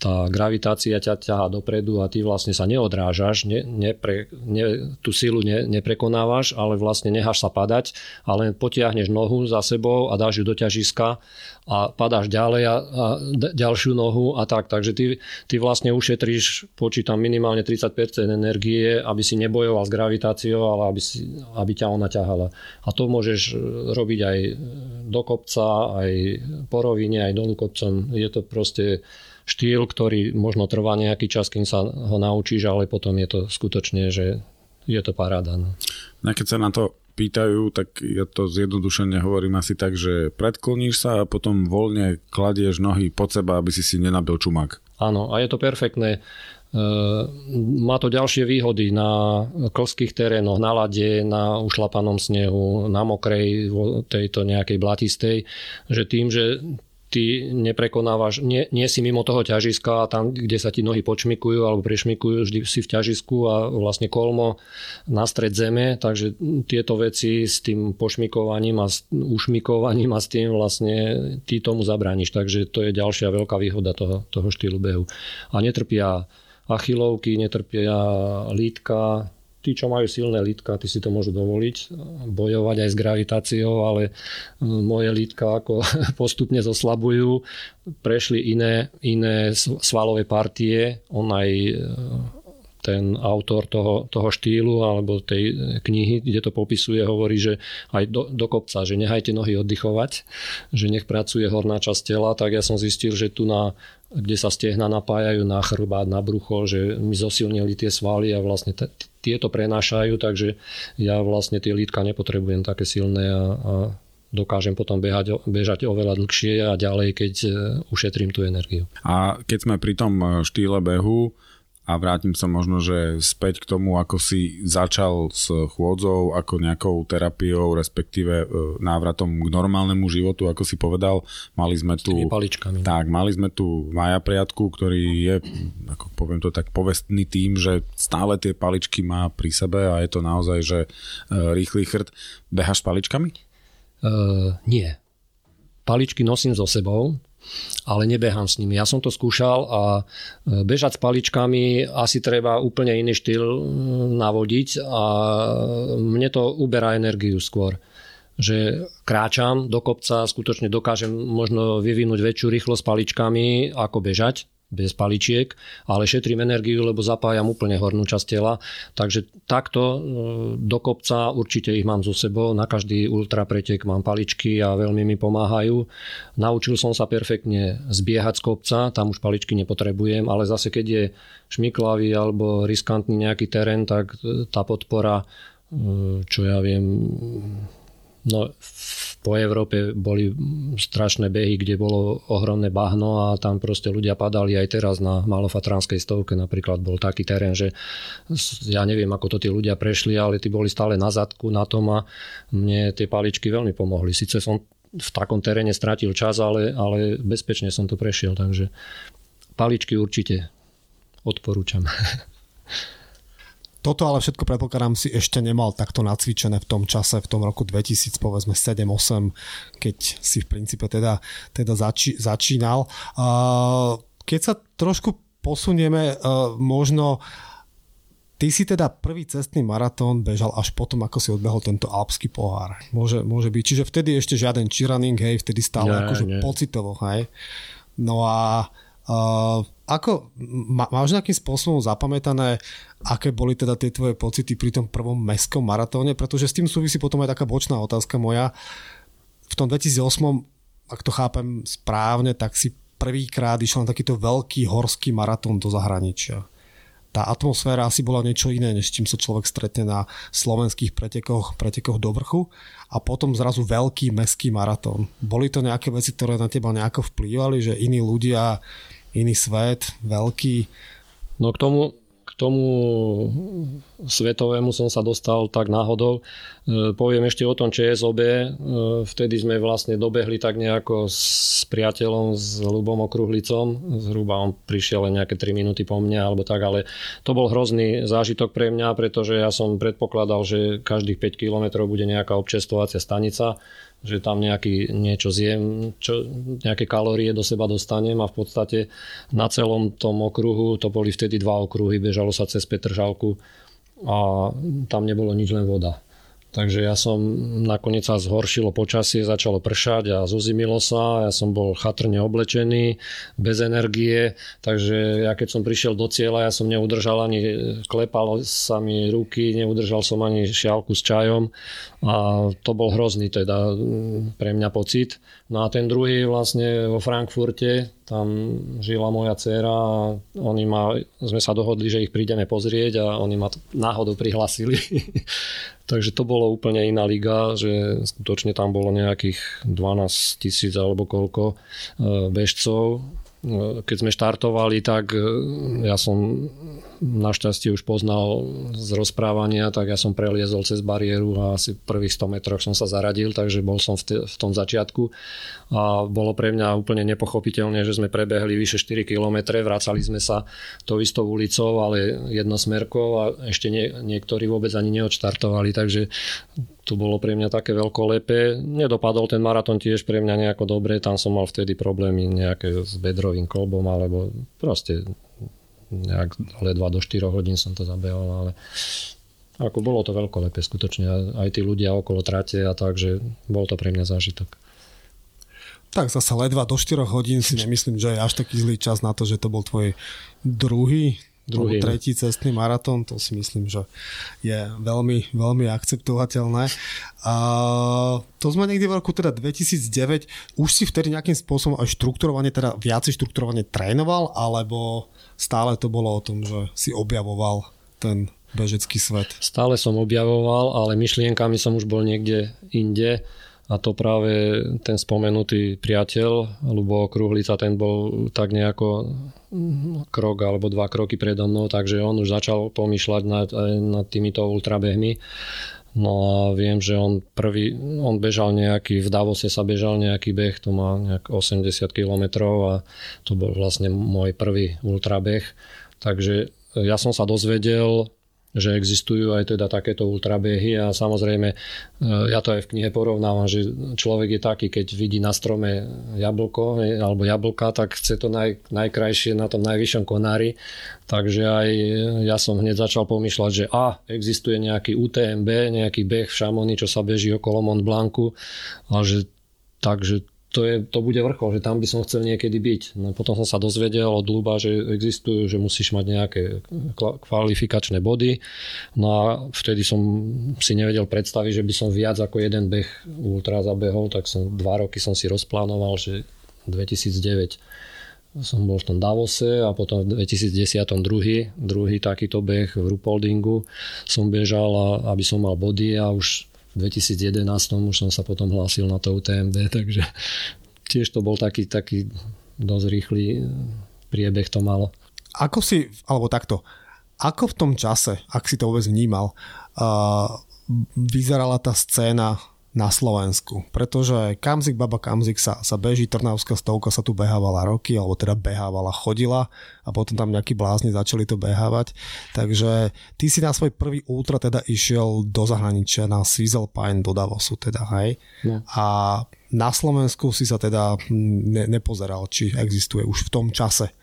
tá gravitácia ťa ťahá dopredu a ty vlastne sa neodrážaš, ne, nepre, ne, tú silu ne, neprekonávaš, ale vlastne necháš sa padať a len potiahneš nohu za sebou a dáš ju do ťažiska a padáš ďalej a, a ďalšiu nohu a tak. Takže ty, ty vlastne ušetríš, počítam minimálne 30% energie, aby si nebojoval s gravitáciou, ale aby, si, aby ťa ona ťahala. A to môžeš robiť aj do kopca, aj po rovine, aj dolu kopcom. Je to proste štýl, ktorý možno trvá nejaký čas, kým sa ho naučíš, ale potom je to skutočne, že je to paráda. No. A keď sa na to pýtajú, tak ja to zjednodušene hovorím asi tak, že predkloníš sa a potom voľne kladieš nohy pod seba, aby si si nenabil čumák. Áno, a je to perfektné. E, má to ďalšie výhody na klských terénoch, na lade, na ušlapanom snehu, na mokrej, tejto nejakej blatistej, že tým, že ty neprekonávaš, nie, nie si mimo toho ťažiska a tam, kde sa ti nohy počmikujú alebo prešmikujú, vždy si v ťažisku a vlastne kolmo na stred zeme, takže tieto veci s tým pošmikovaním a s ušmikovaním a s tým vlastne ty tomu zabrániš, takže to je ďalšia veľká výhoda toho, toho štýlu behu. A netrpia achilovky, netrpia lítka, tí, čo majú silné lítka, tí si to môžu dovoliť, bojovať aj s gravitáciou, ale mm, moje lítka ako postupne zoslabujú, prešli iné, iné svalové partie, on aj e, ten autor toho, toho štýlu alebo tej knihy, kde to popisuje, hovorí, že aj do, do kopca, že nehajte nohy oddychovať, že nech pracuje horná časť tela, tak ja som zistil, že tu na kde sa stehna napájajú na chrbát, na brucho, že mi zosilnili tie svaly a vlastne t- tieto prenášajú, takže ja vlastne tie lítka nepotrebujem také silné a, a dokážem potom behať, bežať oveľa dlhšie a ďalej, keď e, ušetrím tú energiu. A keď sme pri tom e, štýle behu, a vrátim sa možno, že späť k tomu, ako si začal s chôdzou, ako nejakou terapiou, respektíve e, návratom k normálnemu životu, ako si povedal, mali sme tu... paličkami. Tak, mali sme tu Maja Priatku, ktorý je, ako poviem to tak, povestný tým, že stále tie paličky má pri sebe a je to naozaj, že e, rýchly chrt. Behaš paličkami? Uh, nie. Paličky nosím so sebou, ale nebehám s nimi. Ja som to skúšal a e, bežať s paličkami asi treba úplne iný štýl e, navodiť a mne to uberá energiu skôr že kráčam do kopca, skutočne dokážem možno vyvinúť väčšiu rýchlosť paličkami ako bežať, bez paličiek, ale šetrím energiu, lebo zapájam úplne hornú časť tela. Takže takto e, do kopca určite ich mám so sebou. Na každý ultra pretek mám paličky a veľmi mi pomáhajú. Naučil som sa perfektne zbiehať z kopca, tam už paličky nepotrebujem, ale zase keď je šmiklavý alebo riskantný nejaký terén, tak tá podpora, e, čo ja viem, No, po Európe boli strašné behy, kde bolo ohromné bahno a tam proste ľudia padali aj teraz na malofatránskej stovke napríklad bol taký terén, že ja neviem, ako to tí ľudia prešli, ale tí boli stále na zadku na tom a mne tie paličky veľmi pomohli. Sice som v takom teréne stratil čas, ale, ale bezpečne som to prešiel, takže paličky určite odporúčam. Toto ale všetko predpokladám si ešte nemal takto nacvičené v tom čase, v tom roku 2000, povedzme 7-8, keď si v princípe teda, teda zači, začínal. Keď sa trošku posunieme, možno Ty si teda prvý cestný maratón bežal až potom, ako si odbehol tento alpský pohár. Môže, môže byť. Čiže vtedy ešte žiaden cheerunning, hej, vtedy stále nie, akože nie. pocitovo, hej. No a uh, ako, má, máš nejakým spôsobom zapamätané, aké boli teda tie tvoje pocity pri tom prvom mestskom maratóne? Pretože s tým súvisí potom aj taká bočná otázka moja. V tom 2008, ak to chápem správne, tak si prvýkrát išiel na takýto veľký horský maratón do zahraničia. Tá atmosféra asi bola niečo iné, než čím sa človek stretne na slovenských pretekoch, pretekoch do vrchu a potom zrazu veľký mestský maratón. Boli to nejaké veci, ktoré na teba nejako vplývali, že iní ľudia iný svet, veľký. No k tomu, k tomu svetovému som sa dostal tak náhodou. E, poviem ešte o tom ČSOB. E, vtedy sme vlastne dobehli tak nejako s priateľom, s Lubom Okruhlicom. Zhruba on prišiel len nejaké 3 minúty po mne alebo tak, ale to bol hrozný zážitok pre mňa, pretože ja som predpokladal, že každých 5 kilometrov bude nejaká občestovacia stanica že tam nejaký, niečo zjem, čo, nejaké kalórie do seba dostanem a v podstate na celom tom okruhu, to boli vtedy dva okruhy, bežalo sa cez Petržalku a tam nebolo nič, len voda. Takže ja som nakoniec sa zhoršilo počasie, začalo pršať a zozimilo sa, ja som bol chatrne oblečený, bez energie, takže ja keď som prišiel do cieľa, ja som neudržal ani, klepal sa mi ruky, neudržal som ani šialku s čajom. A to bol hrozný teda mm, pre mňa pocit. No a ten druhý vlastne vo Frankfurte, tam žila moja dcera a oni ma, sme sa dohodli, že ich prídeme pozrieť a oni ma náhodou prihlasili. Takže to bolo úplne iná liga, že skutočne tam bolo nejakých 12 tisíc alebo koľko e, bežcov keď sme štartovali, tak e, ja som našťastie už poznal z rozprávania, tak ja som preliezol cez bariéru a asi v prvých 100 metroch som sa zaradil, takže bol som v, te, v tom začiatku. A bolo pre mňa úplne nepochopiteľné, že sme prebehli vyše 4 km, vracali sme sa tou istou ulicou, ale jednosmerkou a ešte nie, niektorí vôbec ani neodštartovali, takže to bolo pre mňa také veľkolepé. Nedopadol ten maratón tiež pre mňa nejako dobre, tam som mal vtedy problémy nejaké s bedrovým kolbom, alebo proste nejak ledva do 4 hodín som to zabehol, ale ako bolo to veľkolepé skutočne. Aj tí ľudia okolo trate a tak, že bol to pre mňa zážitok. Tak zase ledva do 4 hodín si nemyslím, že je až taký zlý čas na to, že to bol tvoj druhý druhý. tretí cestný maratón, to si myslím, že je veľmi, veľmi akceptovateľné. A to sme niekde v roku teda 2009, už si vtedy nejakým spôsobom aj štrukturovanie, teda viacej štrukturovanie trénoval, alebo stále to bolo o tom, že si objavoval ten bežecký svet? Stále som objavoval, ale myšlienkami som už bol niekde inde a to práve ten spomenutý priateľ, Lubo Kruhlica, ten bol tak nejako krok alebo dva kroky predo mnou, takže on už začal pomýšľať nad, nad týmito ultrabehmi. No a viem, že on prvý, on bežal nejaký, v Davose sa bežal nejaký beh, to má nejak 80 km a to bol vlastne môj prvý ultrabeh. Takže ja som sa dozvedel že existujú aj teda takéto ultrabehy a samozrejme e, ja to aj v knihe porovnávam, že človek je taký, keď vidí na strome jablko alebo jablka, tak chce to naj, najkrajšie na tom najvyššom konári. Takže aj ja som hneď začal pomýšľať, že a, existuje nejaký UTMB, nejaký beh v Šamoni, čo sa beží okolo Mont Blancu a že takže to, je, to bude vrchol, že tam by som chcel niekedy byť. No, potom som sa dozvedel od Luba, že existujú, že musíš mať nejaké kvalifikačné body. No a vtedy som si nevedel predstaviť, že by som viac ako jeden beh ultra zabehol, tak som dva roky som si rozplánoval, že 2009 som bol v tom Davose a potom v 2010 druhý, druhý takýto beh v Rupoldingu som bežal, a, aby som mal body a už v 2011 už som sa potom hlásil na to UTMB, takže tiež to bol taký, taký dosť rýchly eh, priebeh to malo. Ako si, alebo takto, ako v tom čase, ak si to vôbec vnímal, uh, vyzerala tá scéna na Slovensku. Pretože Kamzik Baba Kamzik sa, sa beží, Trnavská stovka sa tu behávala roky, alebo teda behávala, chodila a potom tam nejakí blázni začali to behávať. Takže ty si na svoj prvý ultra teda išiel do zahraničia na Pine do Davosu teda, hej? No. A na Slovensku si sa teda ne, nepozeral, či existuje už v tom čase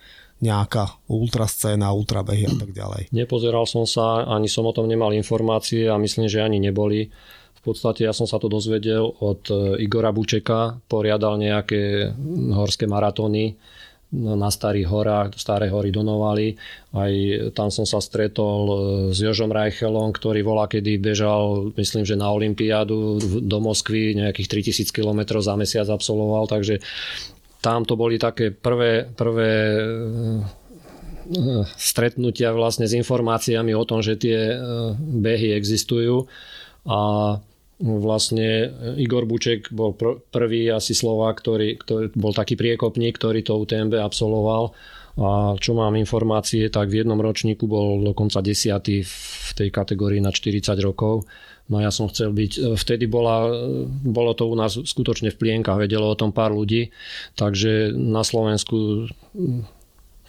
nejaká ultrascéna, ultrabehy a tak ďalej. Nepozeral som sa, ani som o tom nemal informácie a myslím, že ani neboli v podstate ja som sa to dozvedel od e, Igora Bučeka, poriadal nejaké horské maratóny na starých horách, staré hory Donovali. Aj tam som sa stretol e, s Jožom Reichelom, ktorý volá, kedy bežal, myslím, že na Olympiádu do Moskvy, nejakých 3000 km za mesiac absolvoval, takže tam to boli také prvé, prvé e, stretnutia vlastne s informáciami o tom, že tie behy existujú a vlastne Igor Buček bol pr- prvý asi Slovák, ktorý, ktorý bol taký priekopník, ktorý to UTMB absolvoval a čo mám informácie, tak v jednom ročníku bol dokonca desiatý v tej kategórii na 40 rokov. No ja som chcel byť, vtedy bola, bolo to u nás skutočne v plienkach, vedelo o tom pár ľudí, takže na Slovensku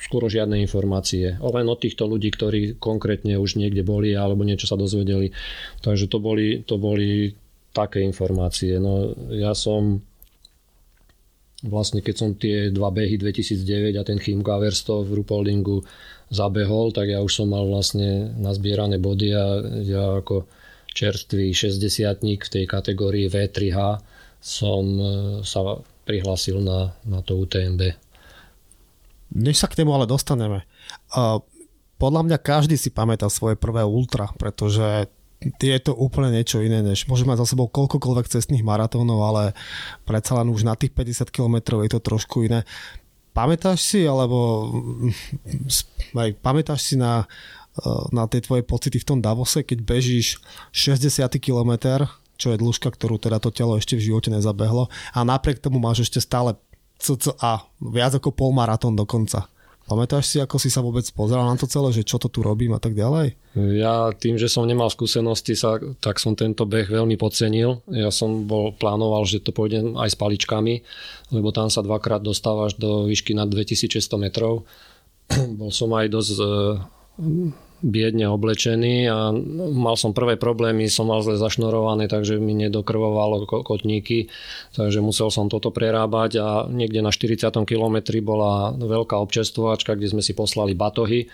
skoro žiadne informácie. Len od týchto ľudí, ktorí konkrétne už niekde boli alebo niečo sa dozvedeli. Takže to boli, to boli také informácie. No ja som vlastne keď som tie dva behy 2009 a ten Chimka Versto v Rupoldingu zabehol, tak ja už som mal vlastne nazbierané body a ja ako čerstvý 60 v tej kategórii V3H som e, sa prihlásil na, na to UTMB. Než sa k nemu ale dostaneme, uh, podľa mňa každý si pamätá svoje prvé ultra, pretože je to úplne niečo iné, než môže mať za sebou koľkokoľvek cestných maratónov, ale predsa len už na tých 50 km je to trošku iné. Pamätáš si, alebo aj pamätáš si na, na tie tvoje pocity v tom Davose, keď bežíš 60 km, čo je dĺžka, ktorú teda to telo ešte v živote nezabehlo a napriek tomu máš ešte stále cca viac ako polmaratón dokonca. Pamätáš si, ako si sa vôbec pozeral na to celé, že čo to tu robím a tak ďalej? Ja tým, že som nemal skúsenosti, sa, tak som tento beh veľmi podcenil. Ja som bol plánoval, že to pôjdem aj s paličkami, lebo tam sa dvakrát dostávaš do výšky nad 2600 metrov. bol som aj dosť biedne oblečený a mal som prvé problémy, som mal zle zašnorované, takže mi nedokrvovalo kotníky, takže musel som toto prerábať a niekde na 40. kilometri bola veľká občerstvovačka, kde sme si poslali batohy,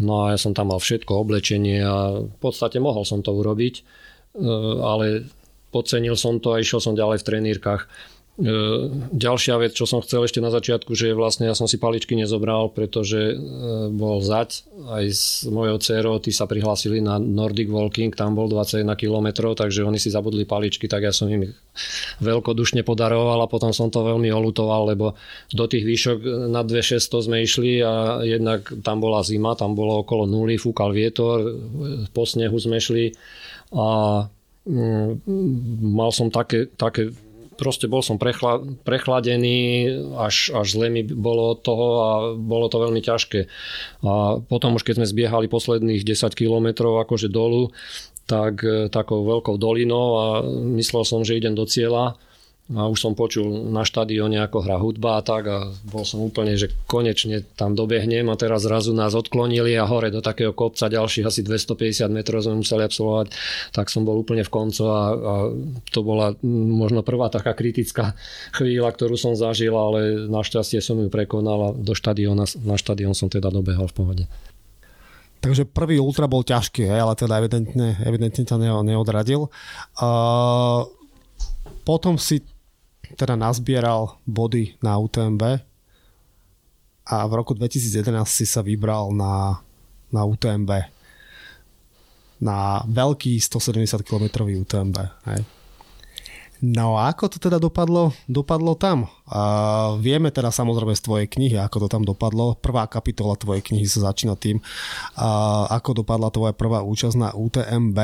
no a ja som tam mal všetko oblečenie a v podstate mohol som to urobiť, e, ale podcenil som to a išiel som ďalej v trenírkach ďalšia vec, čo som chcel ešte na začiatku, že vlastne ja som si paličky nezobral, pretože e, bol zať aj s mojou dcerou, tí sa prihlásili na Nordic Walking, tam bol 21 km, takže oni si zabudli paličky, tak ja som im veľkodušne podaroval a potom som to veľmi olutoval, lebo do tých výšok na 2600 sme išli a jednak tam bola zima, tam bolo okolo nuly, fúkal vietor, po snehu sme šli a mm, mal som také, také proste bol som prechla, prechladený, až, až zle mi bolo od toho a bolo to veľmi ťažké. A potom už keď sme zbiehali posledných 10 kilometrov akože dolu, tak e, takou veľkou dolinou a myslel som, že idem do cieľa a už som počul na štadióne ako hra hudba a tak a bol som úplne, že konečne tam dobehnem a teraz zrazu nás odklonili a hore do takého kopca ďalších asi 250 metrov sme museli absolvovať, tak som bol úplne v koncu a, a to bola možno prvá taká kritická chvíľa, ktorú som zažil, ale našťastie som ju prekonal a do štadióna, na štadión som teda dobehol v pohode. Takže prvý ultra bol ťažký, ale teda evidentne, evidentne ťa neodradil. Uh, potom si teda nazbieral body na UTMB a v roku 2011 si sa vybral na, na UTMB na veľký 170 km UTMB. Hej. No a ako to teda dopadlo, dopadlo tam? A vieme teda samozrejme z tvojej knihy, ako to tam dopadlo. Prvá kapitola tvojej knihy sa začína tým, a ako dopadla tvoja prvá účasť na UTMB.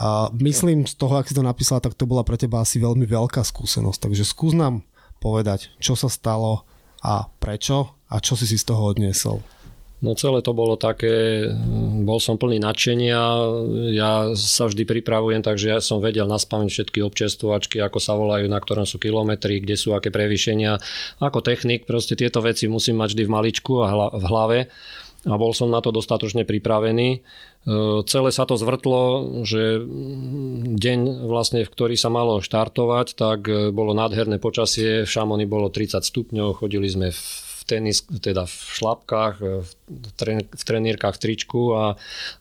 A myslím z toho, ak si to napísala, tak to bola pre teba asi veľmi veľká skúsenosť. Takže skús nám povedať, čo sa stalo a prečo a čo si si z toho odniesol. No celé to bolo také, bol som plný nadšenia, ja sa vždy pripravujem, takže ja som vedel naspamiť všetky občerstvovačky, ako sa volajú, na ktorom sú kilometry, kde sú aké prevýšenia. Ako technik proste tieto veci musím mať vždy v maličku a v hlave a bol som na to dostatočne pripravený. E, celé sa to zvrtlo, že deň vlastne, v ktorý sa malo štartovať, tak bolo nádherné počasie, v Šamoni bolo 30 stupňov, chodili sme v tenis, teda v šlapkách, v, tren, v trenírkach, v tričku a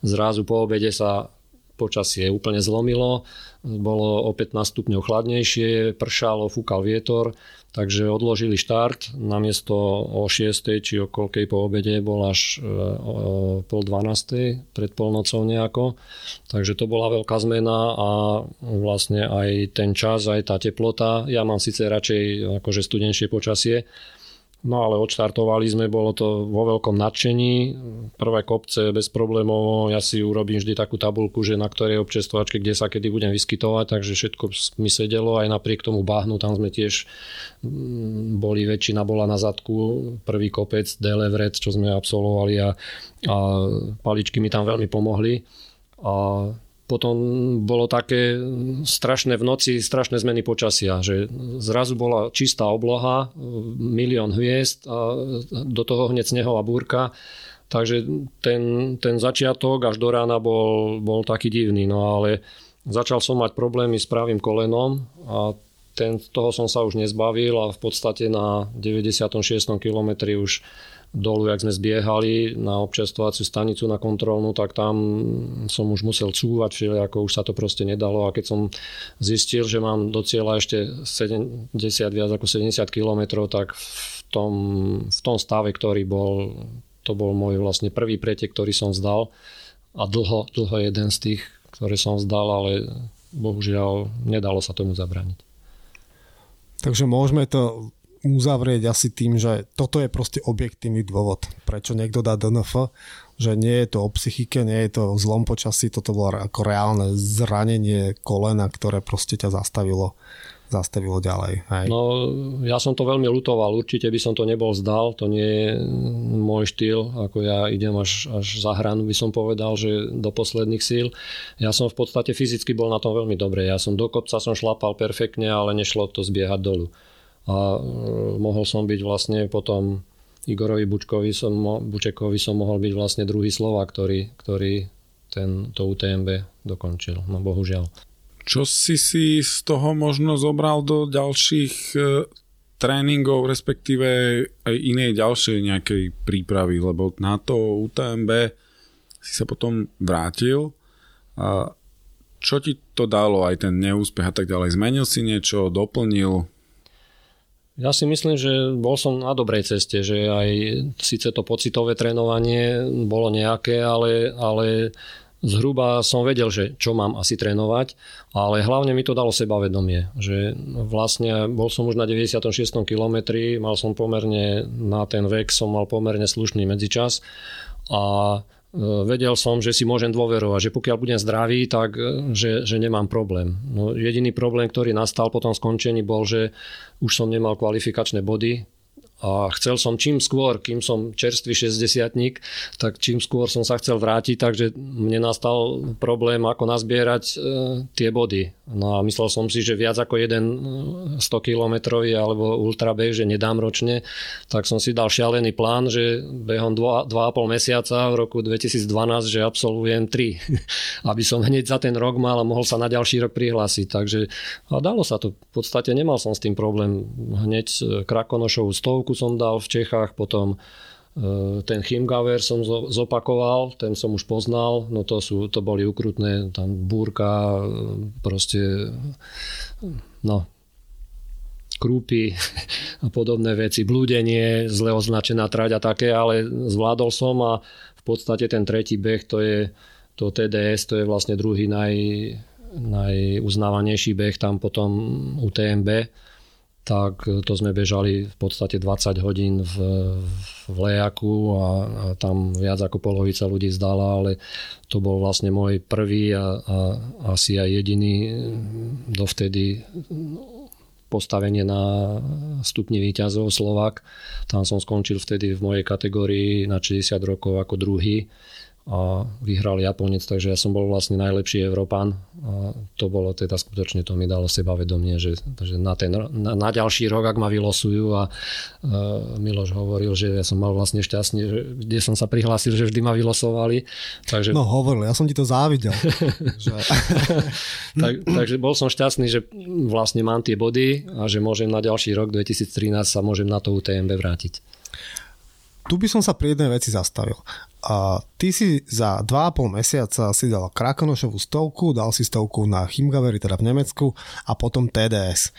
zrazu po obede sa počasie úplne zlomilo, bolo o 15 stupňov chladnejšie, pršalo, fúkal vietor, takže odložili štart, namiesto o 6. či o koľkej po obede bol až e, o pol 12. pred polnocou nejako, takže to bola veľká zmena a vlastne aj ten čas, aj tá teplota, ja mám síce radšej akože studenšie počasie, No ale odštartovali sme, bolo to vo veľkom nadšení. Prvé kopce bez problémov, ja si urobím vždy takú tabulku, že na ktorej občerstvovačke, kde sa kedy budem vyskytovať, takže všetko mi sedelo, aj napriek tomu bahnu, tam sme tiež mm, boli, väčšina bola na zadku, prvý kopec, Delevret, čo sme absolvovali a, a paličky mi tam veľmi pomohli. A potom bolo také strašné v noci, strašné zmeny počasia, že zrazu bola čistá obloha, milión hviezd a do toho hneď snehová búrka. Takže ten, ten začiatok až do rána bol, bol taký divný, no ale začal som mať problémy s pravým kolenom a ten, toho som sa už nezbavil a v podstate na 96. kilometri už dolu, jak sme zbiehali na občerstvovaciu stanicu na kontrolnú, tak tam som už musel cúvať, ako už sa to proste nedalo a keď som zistil, že mám do cieľa ešte 70, viac ako 70 km, tak v tom, v tom stave, ktorý bol, to bol môj vlastne prvý pretek, ktorý som vzdal a dlho, dlho jeden z tých, ktoré som vzdal, ale bohužiaľ nedalo sa tomu zabraniť. Takže môžeme to uzavrieť asi tým, že toto je proste objektívny dôvod, prečo niekto dá DNF, že nie je to o psychike, nie je to o zlom počasí, toto bolo ako reálne zranenie kolena, ktoré proste ťa zastavilo zastavilo ďalej. Hej. No, ja som to veľmi lutoval, určite by som to nebol zdal, to nie je môj štýl, ako ja idem až, až za hranu, by som povedal, že do posledných síl. Ja som v podstate fyzicky bol na tom veľmi dobre, ja som do kopca som šlapal perfektne, ale nešlo to zbiehať dolu a e, mohol som byť vlastne potom Igorovi Bučkovi som, Bučekovi som mohol byť vlastne druhý slova, ktorý, ktorý ten, UTMB dokončil. No bohužiaľ. Čo si si z toho možno zobral do ďalších e, tréningov, respektíve aj inej ďalšej nejakej prípravy, lebo na to UTMB si sa potom vrátil. A čo ti to dalo, aj ten neúspech a tak ďalej? Zmenil si niečo, doplnil? Ja si myslím, že bol som na dobrej ceste, že aj síce to pocitové trénovanie bolo nejaké, ale, ale zhruba som vedel, že čo mám asi trénovať, ale hlavne mi to dalo sebavedomie, že vlastne bol som už na 96. kilometri, mal som pomerne, na ten vek som mal pomerne slušný medzičas a vedel som, že si môžem dôverovať, že pokiaľ budem zdravý, tak e, že, že nemám problém. No, jediný problém, ktorý nastal po tom skončení bol, že už som nemal kvalifikačné body, a chcel som čím skôr, kým som čerstvý 60 tak čím skôr som sa chcel vrátiť, takže mne nastal problém, ako nazbierať e, tie body. No a myslel som si, že viac ako jeden 100 e, km alebo ultrabeh, že nedám ročne, tak som si dal šialený plán, že behom 2,5 mesiaca v roku 2012, že absolvujem 3, aby som hneď za ten rok mal a mohol sa na ďalší rok prihlásiť. Takže a dalo sa to. V podstate nemal som s tým problém. Hneď Krakonošovú stovku som dal v Čechách, potom e, ten Chimgaver som zopakoval, ten som už poznal, no to, sú, to boli ukrutné, tam búrka, e, proste, no, krúpy a podobné veci, blúdenie, zle označená trať a také, ale zvládol som a v podstate ten tretí beh to je to TDS, to je vlastne druhý naj, najuznávanejší beh tam potom UTMB tak to sme bežali v podstate 20 hodín v, v lejaku a, a tam viac ako polovica ľudí zdala, ale to bol vlastne môj prvý a, a asi aj jediný dovtedy postavenie na stupni výťazov Slovak. Tam som skončil vtedy v mojej kategórii na 60 rokov ako druhý a vyhral Japonec, takže ja som bol vlastne najlepší Európan a to bolo teda skutočne, to mi dalo sebavedomie, že, že na, ten, na, na ďalší rok, ak ma vylosujú a uh, Miloš hovoril, že ja som mal vlastne šťastný, že, kde som sa prihlásil, že vždy ma vylosovali. Takže... No hovoril, ja som ti to závidel. že... tak, takže bol som šťastný, že vlastne mám tie body a že môžem na ďalší rok 2013 sa môžem na to UTMB vrátiť. Tu by som sa pri jednej veci zastavil. A ty si za 2,5 mesiaca si dal Krakonošovú stovku, dal si stovku na Chimgaveri, teda v Nemecku a potom TDS.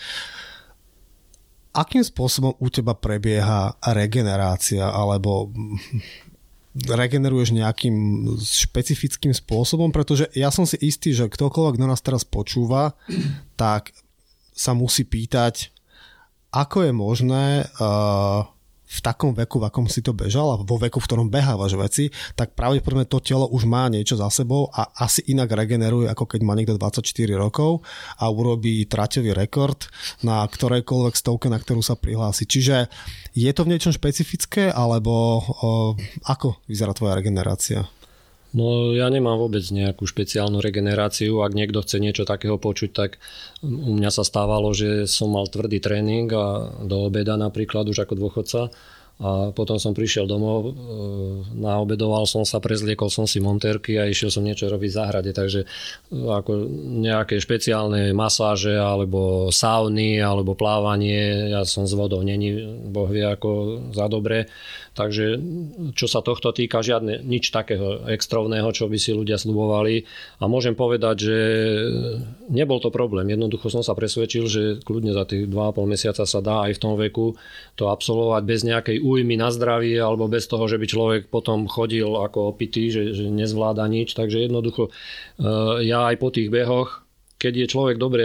Akým spôsobom u teba prebieha regenerácia alebo regeneruješ nejakým špecifickým spôsobom, pretože ja som si istý, že ktokoľvek, kto nás teraz počúva, tak sa musí pýtať, ako je možné uh, v takom veku, v akom si to bežal a vo veku, v ktorom behávaš veci, tak pravdepodobne to telo už má niečo za sebou a asi inak regeneruje, ako keď má niekto 24 rokov a urobí traťový rekord na ktorejkoľvek stovke, na ktorú sa prihlási. Čiže je to v niečom špecifické, alebo o, ako vyzerá tvoja regenerácia? No ja nemám vôbec nejakú špeciálnu regeneráciu. Ak niekto chce niečo takého počuť, tak u mňa sa stávalo, že som mal tvrdý tréning a do obeda napríklad už ako dôchodca. A potom som prišiel domov, e, naobedoval som sa, prezliekol som si montérky a išiel som niečo robiť v záhrade, takže e, ako nejaké špeciálne masáže alebo sauny alebo plávanie, ja som s vodou není, boh vie ako za dobre, takže čo sa tohto týka, žiadne nič takého extrovného, čo by si ľudia slubovali a môžem povedať, že nebol to problém, jednoducho som sa presvedčil, že kľudne za tých 2,5 mesiaca sa dá aj v tom veku to absolvovať bez nejakej újmy na zdravie alebo bez toho, že by človek potom chodil ako opitý, že, že nezvláda nič. Takže jednoducho e, ja aj po tých behoch keď je človek dobre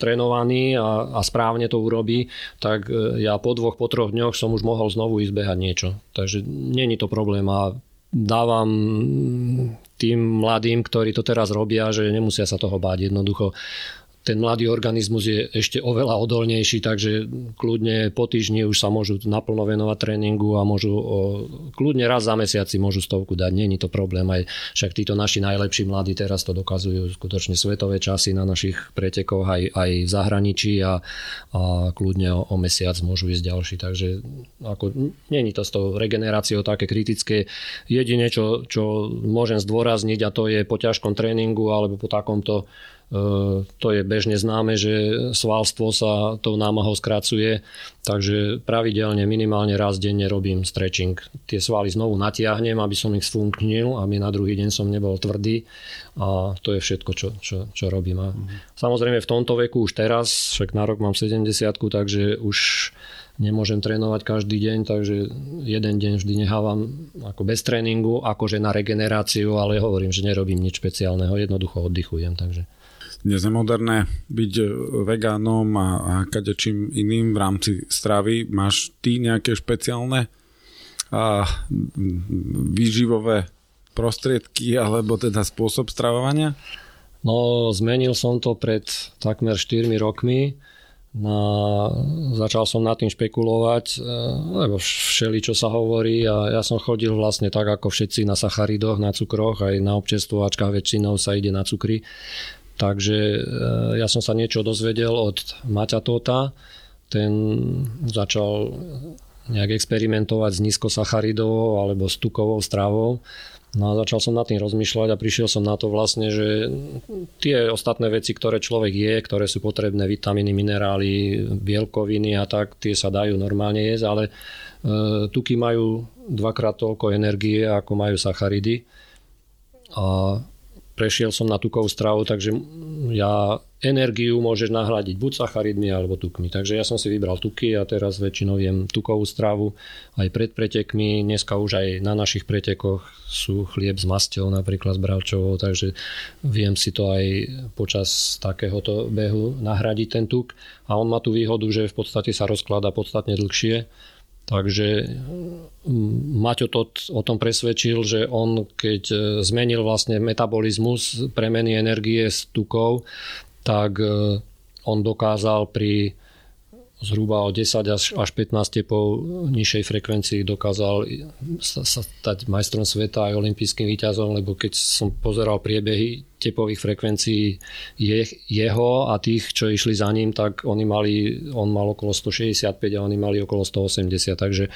trénovaný a, a správne to urobí, tak e, ja po dvoch, po troch dňoch som už mohol znovu ísť behať niečo. Takže není to problém a dávam tým mladým, ktorí to teraz robia, že nemusia sa toho báť. Jednoducho ten mladý organizmus je ešte oveľa odolnejší, takže kľudne po týždni už sa môžu naplno venovať tréningu a môžu o, kľudne raz za mesiac si môžu stovku dať. Není to problém, aj však títo naši najlepší mladí teraz to dokazujú skutočne svetové časy na našich pretekoch aj, aj v zahraničí a, a kľudne o, o mesiac môžu ísť ďalší. Takže ako, není to s tou regeneráciou také kritické. Jedine, čo, čo môžem zdôrazniť a to je po ťažkom tréningu alebo po takomto to je bežne známe, že svalstvo sa tou námahou skracuje, takže pravidelne minimálne raz denne robím stretching. Tie svaly znovu natiahnem, aby som ich sfunknil, aby na druhý deň som nebol tvrdý a to je všetko, čo, čo, čo robím. A samozrejme v tomto veku už teraz, však na rok mám 70 takže už nemôžem trénovať každý deň, takže jeden deň vždy nehávam ako bez tréningu, akože na regeneráciu, ale hovorím, že nerobím nič špeciálneho, jednoducho oddychujem. Takže. Dnes je moderné byť vegánom a, a kadečím iným v rámci stravy. Máš ty nejaké špeciálne a, výživové prostriedky alebo teda spôsob stravovania? No, zmenil som to pred takmer 4 rokmi No, začal som nad tým špekulovať, e, lebo všeli, čo sa hovorí a ja som chodil vlastne tak ako všetci na sacharidoch, na cukroch, aj na občerstvovačkách väčšinou sa ide na cukry. Takže e, ja som sa niečo dozvedel od Maťa Tota, ten začal nejak experimentovať s nízkosacharidovou alebo s tukovou stravou No a začal som nad tým rozmýšľať a prišiel som na to vlastne, že tie ostatné veci, ktoré človek je, ktoré sú potrebné, vitamíny, minerály, bielkoviny a tak, tie sa dajú normálne jesť, ale e, tuky majú dvakrát toľko energie, ako majú sacharidy. A prešiel som na tukovú stravu, takže ja energiu môžeš nahradiť buď sacharidmi alebo tukmi. Takže ja som si vybral tuky a teraz väčšinou jem tukovú stravu aj pred pretekmi. Dneska už aj na našich pretekoch sú chlieb s masťou, napríklad s bravčovou, takže viem si to aj počas takéhoto behu nahradiť ten tuk. A on má tú výhodu, že v podstate sa rozklada podstatne dlhšie Takže Maťo to o tom presvedčil, že on keď e, zmenil vlastne metabolizmus premeny energie s tukou, tak e, on dokázal pri zhruba o 10 až 15 tepov nižšej frekvencii dokázal sa, sa stať majstrom sveta aj olympijským výťazom, lebo keď som pozeral priebehy tepových frekvencií je, jeho a tých, čo išli za ním, tak oni mali, on mal okolo 165 a oni mali okolo 180, takže e,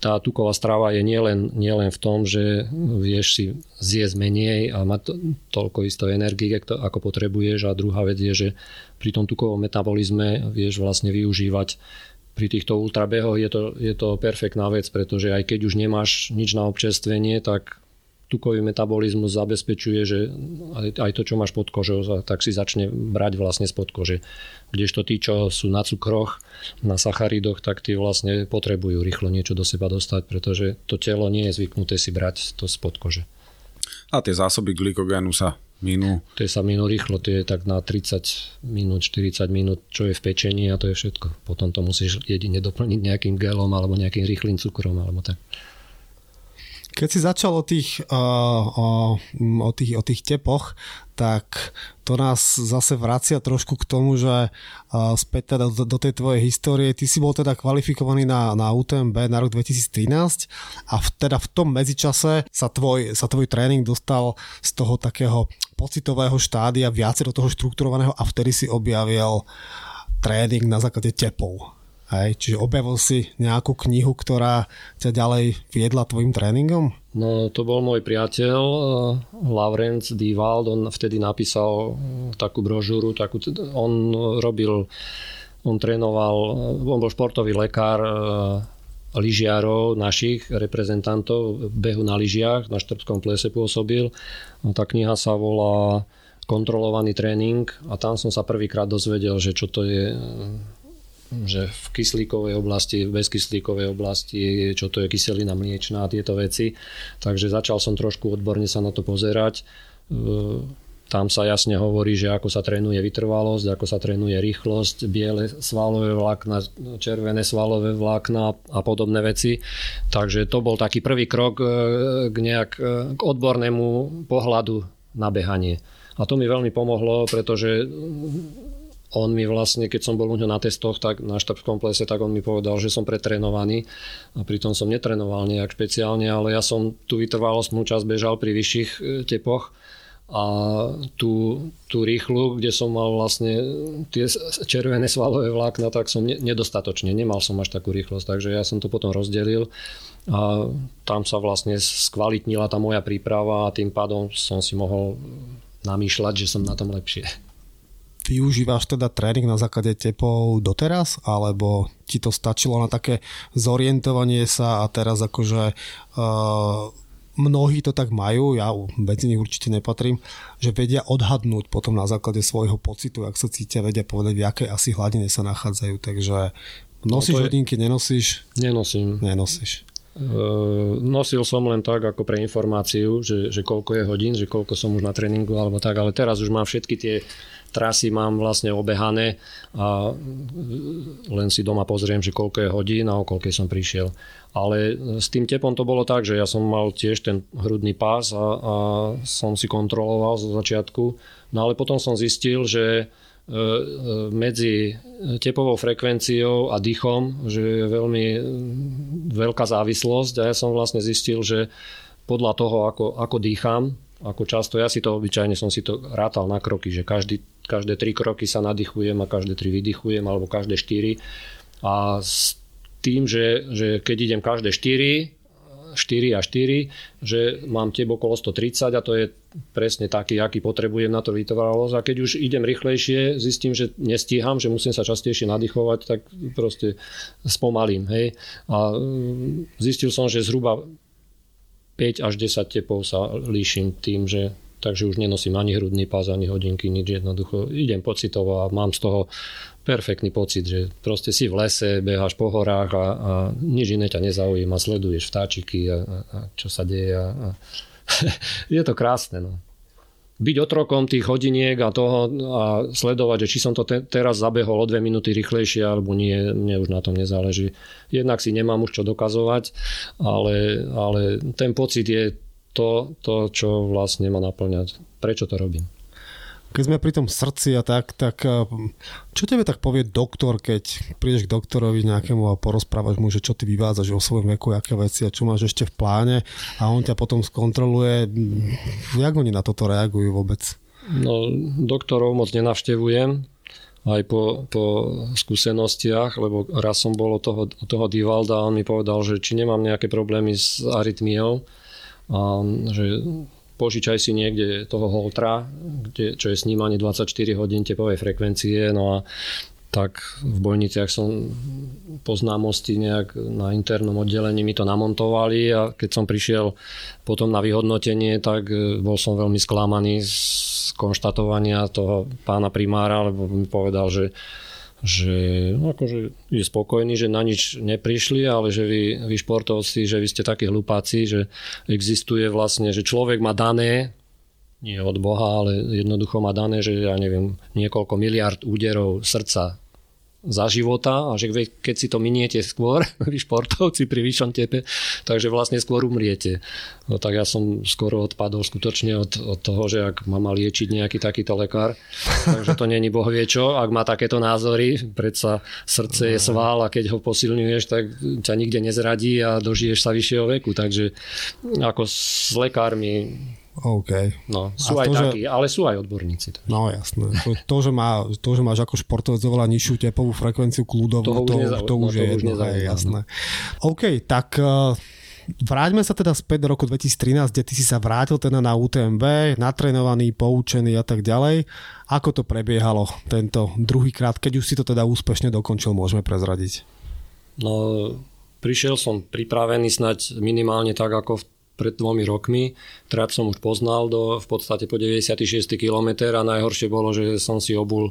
tá tuková strava je nielen, nielen v tom, že vieš si zjesť menej a mať to, toľko isto energie, ako potrebuješ a druhá vec je, že pri tom tukovom metabolizme vieš vlastne využívať pri týchto ultrabehoch je to, je to perfektná vec, pretože aj keď už nemáš nič na občerstvenie, tak tukový metabolizmus zabezpečuje, že aj to, čo máš pod kožou, tak si začne brať vlastne spod kože. Kdežto tí, čo sú na cukroch, na sacharidoch, tak tí vlastne potrebujú rýchlo niečo do seba dostať, pretože to telo nie je zvyknuté si brať to spod kože. A tie zásoby glykogénu sa minú? To sa minú rýchlo, to je tak na 30 minút, 40 minút, čo je v pečení a to je všetko. Potom to musíš jedine doplniť nejakým gelom alebo nejakým rýchlým cukrom alebo tak. Keď si začal o tých, uh, o, o, tých, o tých tepoch, tak to nás zase vracia trošku k tomu, že uh, späť teda do, do tej tvojej histórie, ty si bol teda kvalifikovaný na, na UTMB na rok 2013 a v, teda v tom medzičase sa tvoj, sa tvoj tréning dostal z toho takého pocitového štádia viacej do toho štrukturovaného a vtedy si objavil tréning na základe tepov. Hej, čiže objavil si nejakú knihu, ktorá ťa ďalej viedla tvojim tréningom? No to bol môj priateľ uh, Laurence Divald, on vtedy napísal uh, takú brožúru, takú, on robil, on trénoval, uh, on bol športový lekár lyžiarov, našich reprezentantov behu na lyžiach, na Štrbskom plese pôsobil. No, tá kniha sa volá Kontrolovaný tréning a tam som sa prvýkrát dozvedel, že čo to je že v kyslíkovej oblasti, v bezkyslíkovej oblasti, čo to je kyselina mliečná a tieto veci. Takže začal som trošku odborne sa na to pozerať. E, tam sa jasne hovorí, že ako sa trénuje vytrvalosť, ako sa trénuje rýchlosť, biele svalové vlákna, červené svalové vlákna a podobné veci. Takže to bol taký prvý krok e, k, nejak, e, k odbornému pohľadu na behanie. A to mi veľmi pomohlo, pretože on mi vlastne, keď som bol u ňa na testoch, tak na štabskom plese, tak on mi povedal, že som pretrenovaný a pritom som netrenoval nejak špeciálne, ale ja som tú vytrvalostnú časť bežal pri vyšších e, tepoch. A tú, tú rýchlu, kde som mal vlastne tie červené svalové vlákna, tak som nedostatočne, nemal som až takú rýchlosť, takže ja som to potom rozdelil. A tam sa vlastne skvalitnila tá moja príprava a tým pádom som si mohol namýšľať, že som na tom lepšie. Využívaš teda tréning na základe tepov doteraz, alebo ti to stačilo na také zorientovanie sa a teraz akože uh, mnohí to tak majú, ja medzi nich určite nepatrím, že vedia odhadnúť potom na základe svojho pocitu, ak sa cítia, vedia povedať, v akej asi hladine sa nachádzajú. Takže nosíš no je... hodinky, nenosíš? Nenosím. Nenosíš. Uh, nosil som len tak ako pre informáciu, že, že koľko je hodín, že koľko som už na tréningu alebo tak, ale teraz už mám všetky tie trasy mám vlastne obehané a len si doma pozriem, že koľko je hodín a o koľkej som prišiel. Ale s tým tepom to bolo tak, že ja som mal tiež ten hrudný pás a, a som si kontroloval zo začiatku. No ale potom som zistil, že e, e, medzi tepovou frekvenciou a dýchom, že je veľmi veľká závislosť a ja som vlastne zistil, že podľa toho, ako, ako dýcham, ako často, ja si to obyčajne som si to rátal na kroky, že každý každé tri kroky sa nadýchujem a každé tri vydychujem, alebo každé štyri. A s tým, že, že keď idem každé 4, 4 a 4, že mám tebo okolo 130 a to je presne taký, aký potrebujem na to vytrvalosť. A keď už idem rýchlejšie, zistím, že nestíham, že musím sa častejšie nadýchovať, tak proste spomalím. Hej. A mm, zistil som, že zhruba 5 až 10 tepov sa líšim tým, že takže už nenosím ani hrudný pás, ani hodinky, nič jednoducho. Idem pocitovo a mám z toho perfektný pocit, že proste si v lese, beháš po horách a, a nič iné ťa nezaujíma, sleduješ vtáčiky a, a, a čo sa deje. A, a je to krásne. No. Byť otrokom tých hodiniek a toho a sledovať, že či som to te, teraz zabehol o dve minúty rýchlejšie alebo nie, mne už na tom nezáleží. Jednak si nemám už čo dokazovať, ale, ale ten pocit je to, to, čo vlastne ma naplňa. Prečo to robím? Keď sme pri tom srdci a tak, tak eh, čo tebe tak povie doktor, keď prídeš k doktorovi nejakému a porozprávaš mu, že čo ty vyvádzaš o svojom veku, aké veci a čo máš ešte v pláne a on ťa potom skontroluje. Jak oni na toto reagujú vôbec? No, doktorov moc nenavštevujem, aj po, po skúsenostiach, lebo raz som bol od toho, od toho Divalda a on mi povedal, že či nemám nejaké problémy s arytmiou, že požičaj si niekde toho holtra, kde, čo je snímanie 24 hodín tepovej frekvencie, no a tak v Bojniciach som po známosti nejak na internom oddelení mi to namontovali a keď som prišiel potom na vyhodnotenie, tak e, bol som veľmi sklamaný z konštatovania toho pána primára, lebo mi povedal, že že no akože je spokojný, že na nič neprišli, ale že vy, vy športovci, že vy ste takí hlupáci, že existuje vlastne, že človek má dané, nie od Boha, ale jednoducho má dané, že ja neviem, niekoľko miliard úderov srdca za života a že keď si to miniete skôr, vy športovci pri vyššom tepe, takže vlastne skôr umriete. No tak ja som skoro odpadol skutočne od, od toho, že ak ma liečiť nejaký takýto lekár, takže to není boh vie čo, ak má takéto názory, predsa srdce je sval a keď ho posilňuješ, tak ťa nikde nezradí a dožiješ sa vyššieho veku, takže ako s lekármi OK. No, sú a aj to, takí, že... ale sú aj odborníci. No jasné. To, to, že má, to, že máš ako športovec oveľa nižšiu tepovú frekvenciu kľudovú, to, to, nezau... to už no, je to jedno, už je jasné. OK, tak uh, Vráťme sa teda späť do roku 2013, kde ty si sa vrátil teda na UTMB, natrenovaný, poučený a tak ďalej. Ako to prebiehalo tento druhý krát, keď už si to teda úspešne dokončil, môžeme prezradiť? No, prišiel som pripravený snať minimálne tak, ako v pred dvomi rokmi. Trať som už poznal do, v podstate po 96 km a najhoršie bolo, že som si obul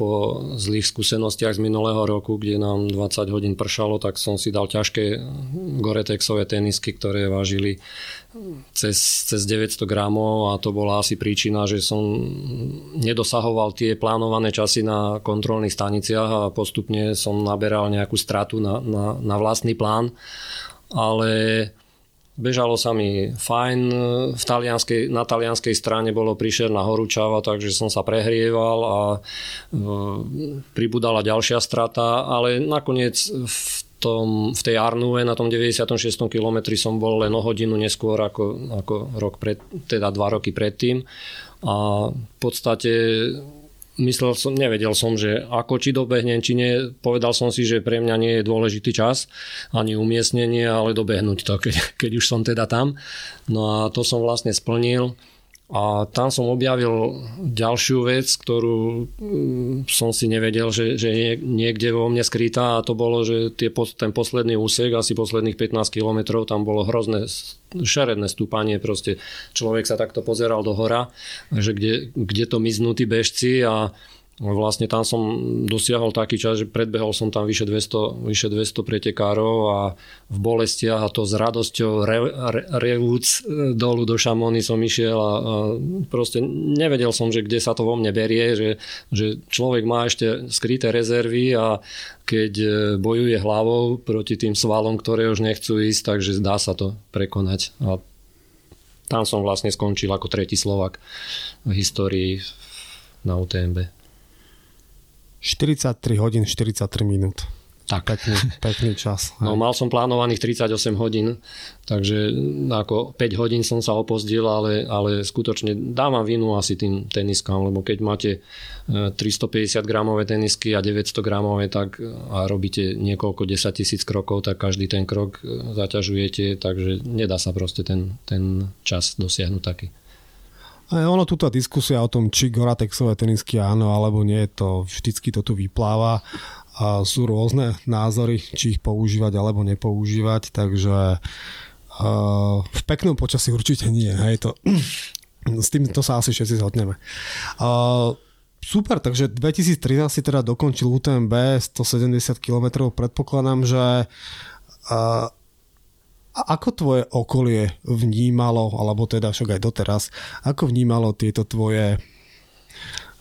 po zlých skúsenostiach z minulého roku, kde nám 20 hodín pršalo, tak som si dal ťažké Goretexové tenisky, ktoré vážili cez, cez 900 gramov a to bola asi príčina, že som nedosahoval tie plánované časy na kontrolných staniciach a postupne som naberal nejakú stratu na, na, na vlastný plán. Ale Bežalo sa mi fajn, v talianskej, na talianskej strane bolo príšerná horúčava, takže som sa prehrieval a e, pribudala ďalšia strata, ale nakoniec v, tom, v tej Arnue na tom 96. kilometri som bol len o hodinu neskôr ako, ako rok pred, teda dva roky predtým a v podstate myslel som, nevedel som, že ako či dobehnem, či nie. Povedal som si, že pre mňa nie je dôležitý čas, ani umiestnenie, ale dobehnúť to, keď, keď už som teda tam. No a to som vlastne splnil A tam som objavil ďalšiu vec, ktorú mm, som si nevedel, že, že niekde vo mne skrytá a to bolo, že tie, ten posledný úsek, asi posledných 15 kilometrov, tam bolo hrozné šeredné stúpanie, proste človek sa takto pozeral do hora, že kde, kde to miznutí bežci a Vlastne tam som dosiahol taký čas, že predbehol som tam vyše 200, vyše 200 pretekárov a v bolestiach a to s radosťou re, re, revúc e, dolu do Šamony som išiel a, a proste nevedel som, že kde sa to vo mne berie, že, že človek má ešte skryté rezervy a keď e, bojuje hlavou proti tým svalom, ktoré už nechcú ísť, takže dá sa to prekonať. A tam som vlastne skončil ako tretí Slovak v histórii na UTMB. 43 hodín 43 minút. Tak. Pekný, pekný čas. No mal som plánovaných 38 hodín, takže ako 5 hodín som sa opozdil, ale, ale skutočne dávam vinu asi tým teniskám, lebo keď máte 350 e, gramové tenisky a 900 gramové tak, a robíte niekoľko 10 tisíc krokov, tak každý ten krok e, zaťažujete, takže nedá sa proste ten, ten čas dosiahnuť taký. A ono tu tá diskusia o tom, či Goratexové tenisky áno alebo nie, to vždycky to tu vypláva a sú rôzne názory, či ich používať alebo nepoužívať, takže uh, v peknom počasí určite nie. Hej, to, s tým to sa asi všetci zhodneme. Uh, super, takže 2013 si teda dokončil UTMB 170 km, predpokladám, že uh, a ako tvoje okolie vnímalo, alebo teda však aj doteraz, ako vnímalo tieto tvoje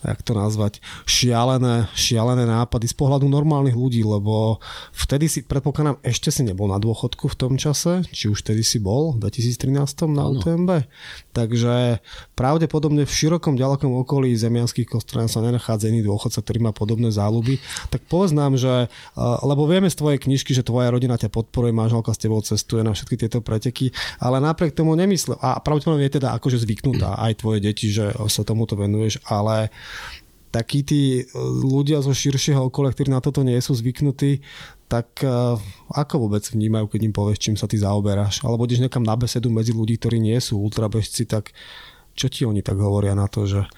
jak to nazvať, šialené, šialené nápady z pohľadu normálnych ľudí, lebo vtedy si, predpokladám, ešte si nebol na dôchodku v tom čase, či už vtedy si bol, v 2013 na ano. UTMB. Takže pravdepodobne v širokom ďalekom okolí zemianských kostrán sa nenachádza iný dôchodca, ktorý má podobné záľuby. Tak povedz nám, že, lebo vieme z tvojej knižky, že tvoja rodina ťa podporuje, manželka s tebou cestuje na všetky tieto preteky, ale napriek tomu nemyslel, a pravdepodobne je teda akože zvyknutá aj tvoje deti, že sa tomuto venuješ, ale takí tí e, ľudia zo širšieho okolia, ktorí na toto nie sú zvyknutí, tak uh, ako vôbec vnímajú, keď im povieš, čím sa ty zaoberáš? Alebo ideš nekam na besedu medzi ľudí, ktorí nie sú ultrabežci, tak čo ti oni tak hovoria na to, že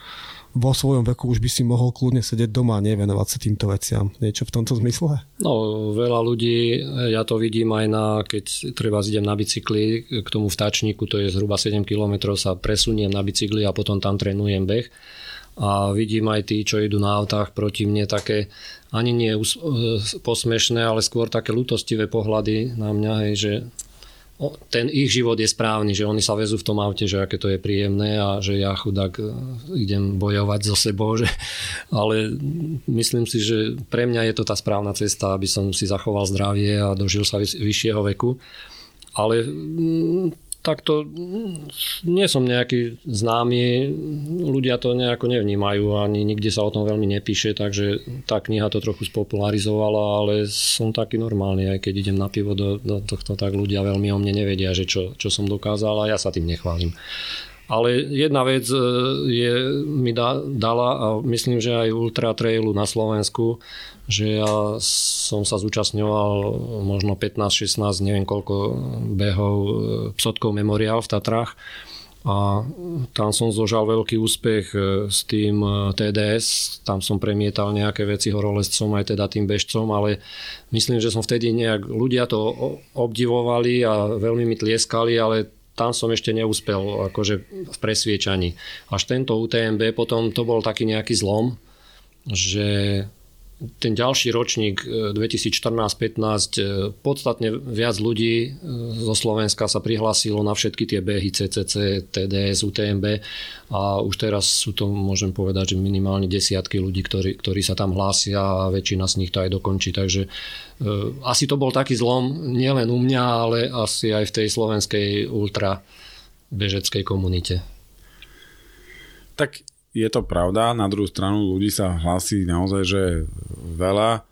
vo svojom veku už by si mohol kľudne sedieť doma a nevenovať sa týmto veciam. Niečo v tomto zmysle? No, veľa ľudí, ja to vidím aj na, keď treba idem na bicykli k tomu vtáčniku, to je zhruba 7 km, sa presuniem na bicykli a potom tam trénujem beh a vidím aj tí, čo idú na autách proti mne, také ani nie posmešné, ale skôr také lutostivé pohľady na mňa, hej, že ten ich život je správny, že oni sa vezú v tom aute, že aké to je príjemné a že ja chudák e, idem bojovať so sebou, že, ale myslím si, že pre mňa je to tá správna cesta, aby som si zachoval zdravie a dožil sa vyššieho veku. Ale takto nie som nejaký známy, ľudia to nejako nevnímajú, ani nikde sa o tom veľmi nepíše, takže tá kniha to trochu spopularizovala, ale som taký normálny, aj keď idem na pivo do, do tohto, tak ľudia veľmi o mne nevedia, že čo, čo som dokázal a ja sa tým nechválim. Ale jedna vec e, je, mi da, dala a myslím, že aj Ultra Trailu na Slovensku, že ja som sa zúčastňoval možno 15-16, neviem koľko behov e, Psotkov memoriál v Tatrách a tam som zožal veľký úspech e, s tým TDS, tam som premietal nejaké veci horolezcom aj teda tým bežcom, ale myslím, že som vtedy nejak, ľudia to obdivovali a veľmi mi tlieskali, ale tam som ešte neúspel akože v presviečaní. Až tento UTMB potom to bol taký nejaký zlom, že ten ďalší ročník 2014-15 e, e, podstatne viac ľudí e, zo Slovenska sa prihlásilo na všetky tie behy CCC, TDS, UTMB a už teraz sú to, môžem povedať, že minimálne desiatky ľudí, ktorí, ktorí sa tam hlásia a väčšina z nich to aj dokončí. Takže asi to bol taký zlom nielen u mňa, ale asi aj v tej slovenskej ultra bežeckej komunite. Tak je to pravda, na druhú stranu ľudí sa hlási naozaj, že veľa.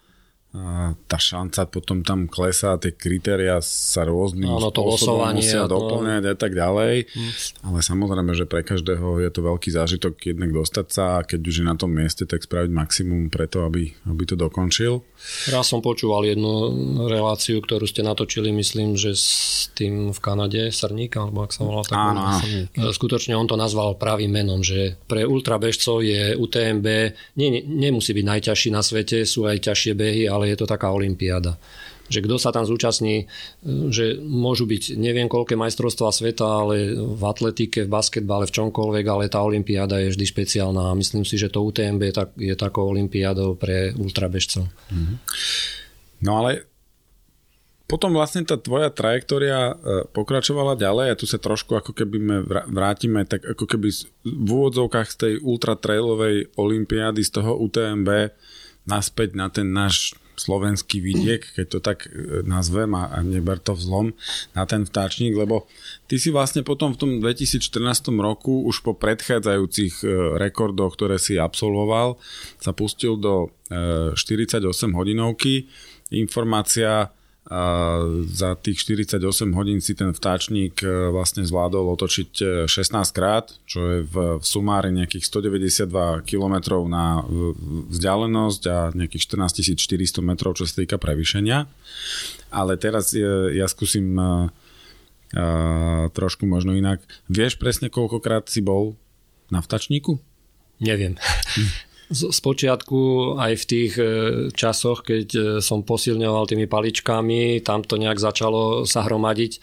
A tá šanca potom tam klesá, tie kritéria sa rôznym Áno, to losovanie musia a to- doplňať a tak ďalej. Hm. Ale samozrejme, že pre každého je to veľký zážitok jednak dostať sa a keď už je na tom mieste, tak spraviť maximum preto, aby, aby to dokončil. Raz som počúval jednu reláciu, ktorú ste natočili, myslím, že s tým v Kanade, Srník, alebo ak sa volá tak. Áno, áno. Skutočne on to nazval pravým menom, že pre ultrabežcov je UTMB, nie, nemusí byť najťažší na svete, sú aj ťažšie behy, ale je to taká olimpiáda že kto sa tam zúčastní, že môžu byť neviem koľké majstrovstvá sveta, ale v atletike, v basketbale, v čomkoľvek, ale tá olimpiáda je vždy špeciálna. A myslím si, že to UTMB je, tak, je takou olimpiádou pre ultrabežcov. No ale potom vlastne tá tvoja trajektória e, pokračovala ďalej a tu sa trošku ako keby me vrá- vrátime tak ako keby v úvodzovkách z tej ultratrailovej olympiády z toho UTMB naspäť na ten náš slovenský vidiek, keď to tak e, nazvem a, neber to vzlom na ten vtáčnik, lebo ty si vlastne potom v tom 2014 roku už po predchádzajúcich e, rekordoch, ktoré si absolvoval, sa pustil do e, 48 hodinovky. Informácia za tých 48 hodín si ten vtáčnik e, vlastne zvládol otočiť e, 16 krát, čo je v, v sumári nejakých 192 km na vzdialenosť a nejakých 14 400 metrov, čo sa týka prevýšenia. Ale teraz e, ja skúsim e, e, trošku možno inak. Vieš presne, koľkokrát si bol na vtačníku? Neviem. Z, z počiatku aj v tých e, časoch, keď e, som posilňoval tými paličkami, tam to nejak začalo sa hromadiť. E,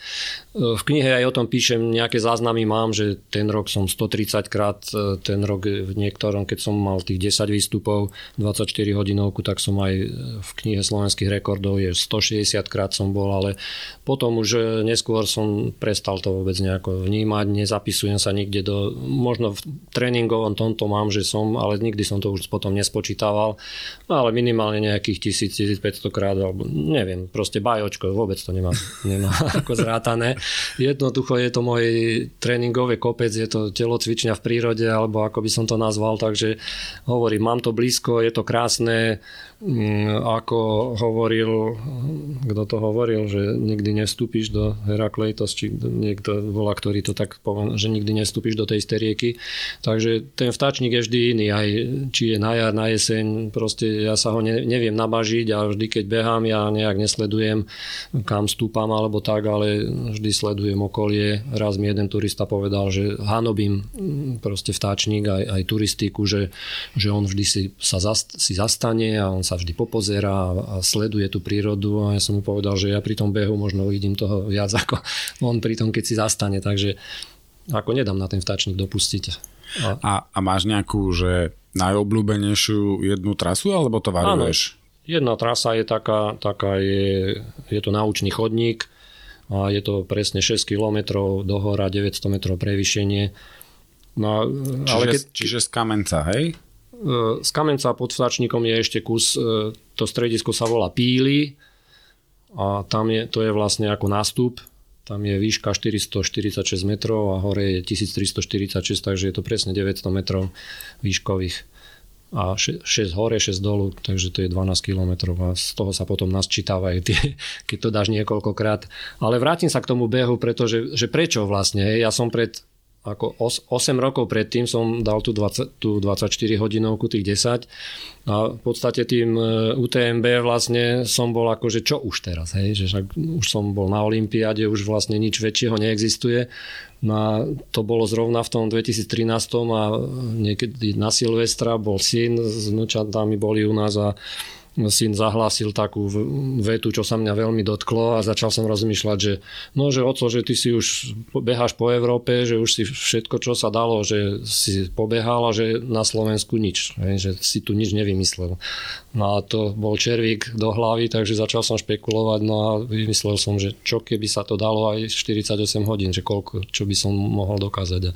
v knihe aj o tom píšem, nejaké záznamy mám, že ten rok som 130 krát, ten rok v niektorom, keď som mal tých 10 výstupov, 24 hodinovku, tak som aj v knihe slovenských rekordov je 160 krát som bol, ale potom už neskôr som prestal to vôbec nejako vnímať, nezapisujem sa nikde do, možno v tréningovom tomto mám, že som, ale nikdy som to už potom nespočítával, no ale minimálne nejakých 1000-1500 krát, alebo neviem, proste bajočko, vôbec to nemám, nemám ako zrátané. Jednoducho je to môj tréningové kopec, je to telocvičňa v prírode, alebo ako by som to nazval, takže hovorím, mám to blízko, je to krásne, ako hovoril, kto to hovoril, že nikdy nestúpiš do Herakleitos, či niekto volá, ktorý to tak povedal, že nikdy nestúpiš do tej rieky. Takže ten vtáčnik je vždy iný, aj či je na jar, na jeseň, proste ja sa ho ne, neviem nabažiť a vždy, keď behám, ja nejak nesledujem, kam stúpam alebo tak, ale vždy sledujem okolie. Raz mi jeden turista povedal, že hanobím mm, proste vtáčnik aj, aj turistiku, že, že on vždy si, sa zast, si zastane a on sa vždy popozerá a sleduje tú prírodu a ja som mu povedal, že ja pri tom behu možno vidím toho viac ako on pri tom, keď si zastane, takže ako nedám na ten vtáčnik dopustiť. A, A, a máš nejakú, že najobľúbenejšiu jednu trasu, alebo to variuješ? Jedna trasa je taká, taká je, je to naučný chodník a je to presne 6 km do hora, 900 metrov prevýšenie. No, Čiže, ale keď, čiže z kamenca, hej? E, Z Kamenca pod Vtáčnikom je ešte kus, e, to stredisko sa volá Píly a tam je, to je vlastne ako nástup, tam je výška 446 metrov a hore je 1346, takže je to presne 900 metrov výškových. A 6 hore, 6 dolu, takže to je 12 km a z toho sa potom nasčítavajú tie, keď to dáš niekoľkokrát. Ale vrátim sa k tomu behu, pretože že prečo vlastne, ja som pred ako 8 rokov predtým som dal tú, 20, tú 24 hodinovku, tých 10 a v podstate tým e, UTMB vlastne som bol akože čo už teraz, hej, že však už som bol na Olympiáde, už vlastne nič väčšieho neexistuje. No a to bolo zrovna v tom 2013 a niekedy na Silvestra bol syn, s vnúčatami boli u nás a syn zahlásil takú vetu, čo sa mňa veľmi dotklo a začal som rozmýšľať, že no, že oco, že ty si už beháš po Európe, že už si všetko, čo sa dalo, že si pobehal a že na Slovensku nič, že si tu nič nevymyslel. No a to bol červík do hlavy, takže začal som špekulovať, no a vymyslel som, že čo keby sa to dalo aj 48 hodín, že koľko, čo by som mohol dokázať.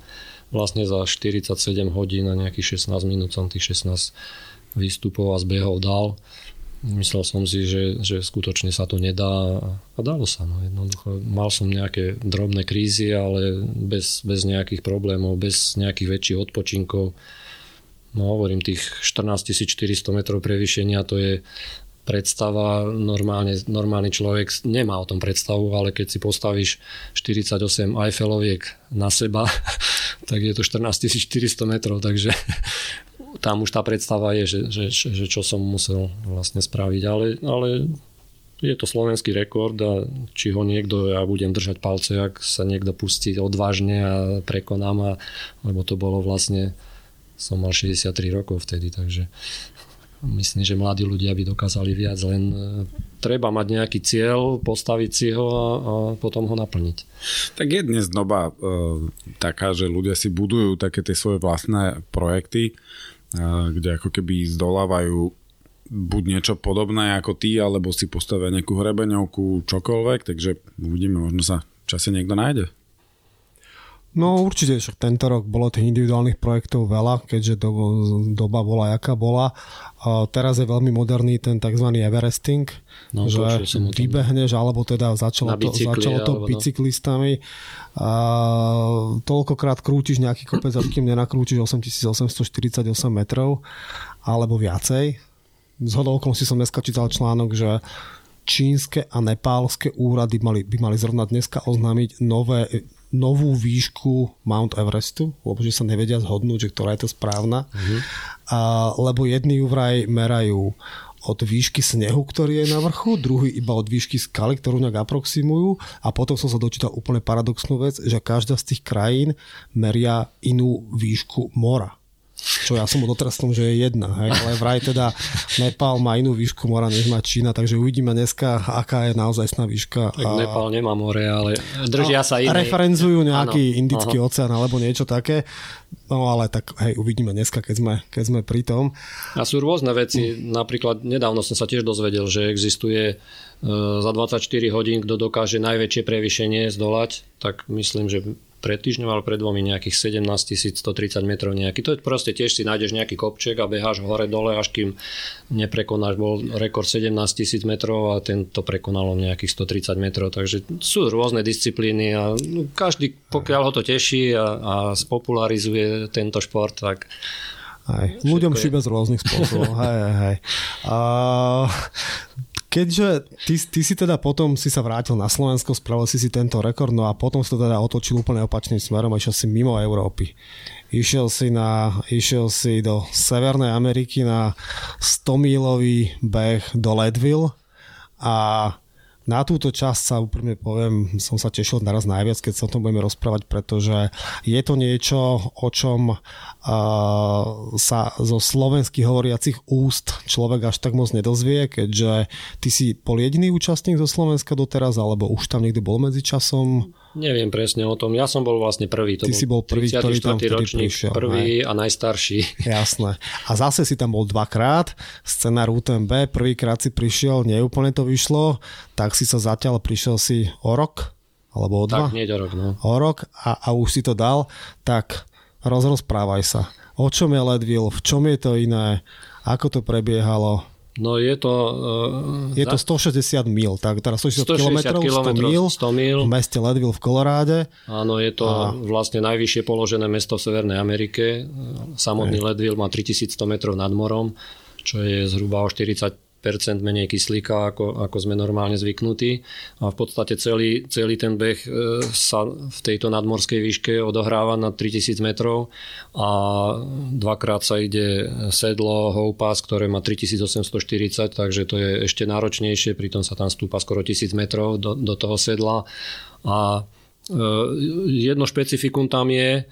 Vlastne za 47 hodín a nejakých 16 minút som tých 16 výstupov a zbehov dal. Myslel som si, že, že skutočne sa to nedá a dalo sa. No. Jednoducho, mal som nejaké drobné krízy, ale bez, bez nejakých problémov, bez nejakých väčších odpočinkov. No hovorím, tých 14 400 metrov prevýšenia to je predstava, normálne, normálny človek nemá o tom predstavu, ale keď si postavíš 48 Eiffeloviek na seba, tak je to 14 400 metrov, takže tam už tá predstava je, že, že, že čo som musel vlastne spraviť, ale, ale je to slovenský rekord a či ho niekto, ja budem držať palce, ak sa niekto pustí odvážne a prekonám, a, lebo to bolo vlastne, som mal 63 rokov vtedy, takže myslím, že mladí ľudia by dokázali viac, len e, treba mať nejaký cieľ, postaviť si ho a, a potom ho naplniť. Tak je dnes doba e, taká, že ľudia si budujú také tie svoje vlastné projekty, kde ako keby zdolávajú buď niečo podobné ako ty, alebo si postavia nejakú hrebeňovku, čokoľvek, takže uvidíme, možno sa čase niekto nájde. No určite, však tento rok bolo tých individuálnych projektov veľa, keďže do, doba bola jaká bola. A teraz je veľmi moderný ten tzv. Everesting, no, že vybehneš, alebo teda začalo to, začalo to bicyklistami. A toľkokrát krútiš nejaký kopec, až kým nenakrútiš 8848 metrov alebo viacej z okolností som dneska čítal článok, že čínske a nepálske úrady mali, by mali zrovna dneska oznámiť nové, novú výšku Mount Everestu, lebo že sa nevedia zhodnúť, že ktorá je to správna. Uh-huh. A, lebo jedni ju vraj merajú od výšky snehu, ktorý je na vrchu, druhý iba od výšky skaly, ktorú nejak aproximujú a potom som sa dočítal úplne paradoxnú vec, že každá z tých krajín meria inú výšku mora čo ja som tom, že je jedna, hej, ale vraj teda Nepal má inú výšku mora, než má Čína, takže uvidíme dneska, aká je naozaj sná výška. Tak a... Nepal nemá more, ale držia sa iné. Referenzujú nejaký ano. indický Aha. oceán alebo niečo také, no ale tak hej, uvidíme dneska, keď sme, keď sme pri tom. A sú rôzne veci, napríklad nedávno som sa tiež dozvedel, že existuje e, za 24 hodín, kto dokáže najväčšie prevýšenie zdolať, tak myslím, že pred týždňom alebo pred dvomi nejakých 17 130 metrov nejaký. To je proste tiež si nájdeš nejaký kopček a beháš hore dole, až kým neprekonáš. Bol rekord 17 tisíc metrov a tento prekonalo nejakých 130 metrov. Takže sú rôzne disciplíny a každý, pokiaľ ho to teší a, a spopularizuje tento šport, tak aj, ľuďom šíbe z rôznych spôsobov. hej, hej, hej. A, Keďže ty, ty si teda potom si sa vrátil na Slovensko, spravil si si tento rekord, no a potom to teda otočil úplne opačným smerom a išiel si mimo Európy. Išiel si, na, išiel si do Severnej Ameriky na 100-mílový beh do Leadville a na túto časť sa úprimne poviem, som sa tešil naraz najviac, keď sa o tom budeme rozprávať, pretože je to niečo, o čom uh, sa zo slovenských hovoriacich úst človek až tak moc nedozvie, keďže ty si bol jediný účastník zo Slovenska doteraz, alebo už tam niekto bol medzi časom? Neviem presne o tom. Ja som bol vlastne prvý. To Ty bol si bol prvý, ktorý tam ročník, prišiel. Prvý hej. a najstarší. Jasné. A zase si tam bol dvakrát. Scenár UTMB. Prvýkrát si prišiel, neúplne to vyšlo. Tak si sa zatiaľ prišiel si o rok? Alebo o dva? Tak, nie o rok, no. O rok a, a už si to dal. Tak rozrozprávaj sa. O čom je Leadville? V čom je to iné? Ako to prebiehalo? No je to... Uh, je to 160 mil, tak teda 160, 160 km, 100 mil, 100 mil v meste Leadville v Koloráde. Áno, je to a... vlastne najvyššie položené mesto v Severnej Amerike. Samotný Leadville má 3100 metrov nad morom, čo je zhruba o 40 menej kyslíka, ako, ako sme normálne zvyknutí. A v podstate celý, celý ten beh e, sa v tejto nadmorskej výške odohráva na 3000 metrov a dvakrát sa ide sedlo Houpas, ktoré má 3840, takže to je ešte náročnejšie, pritom sa tam stúpa skoro 1000 metrov do, do toho sedla. A e, jedno špecifikum tam je,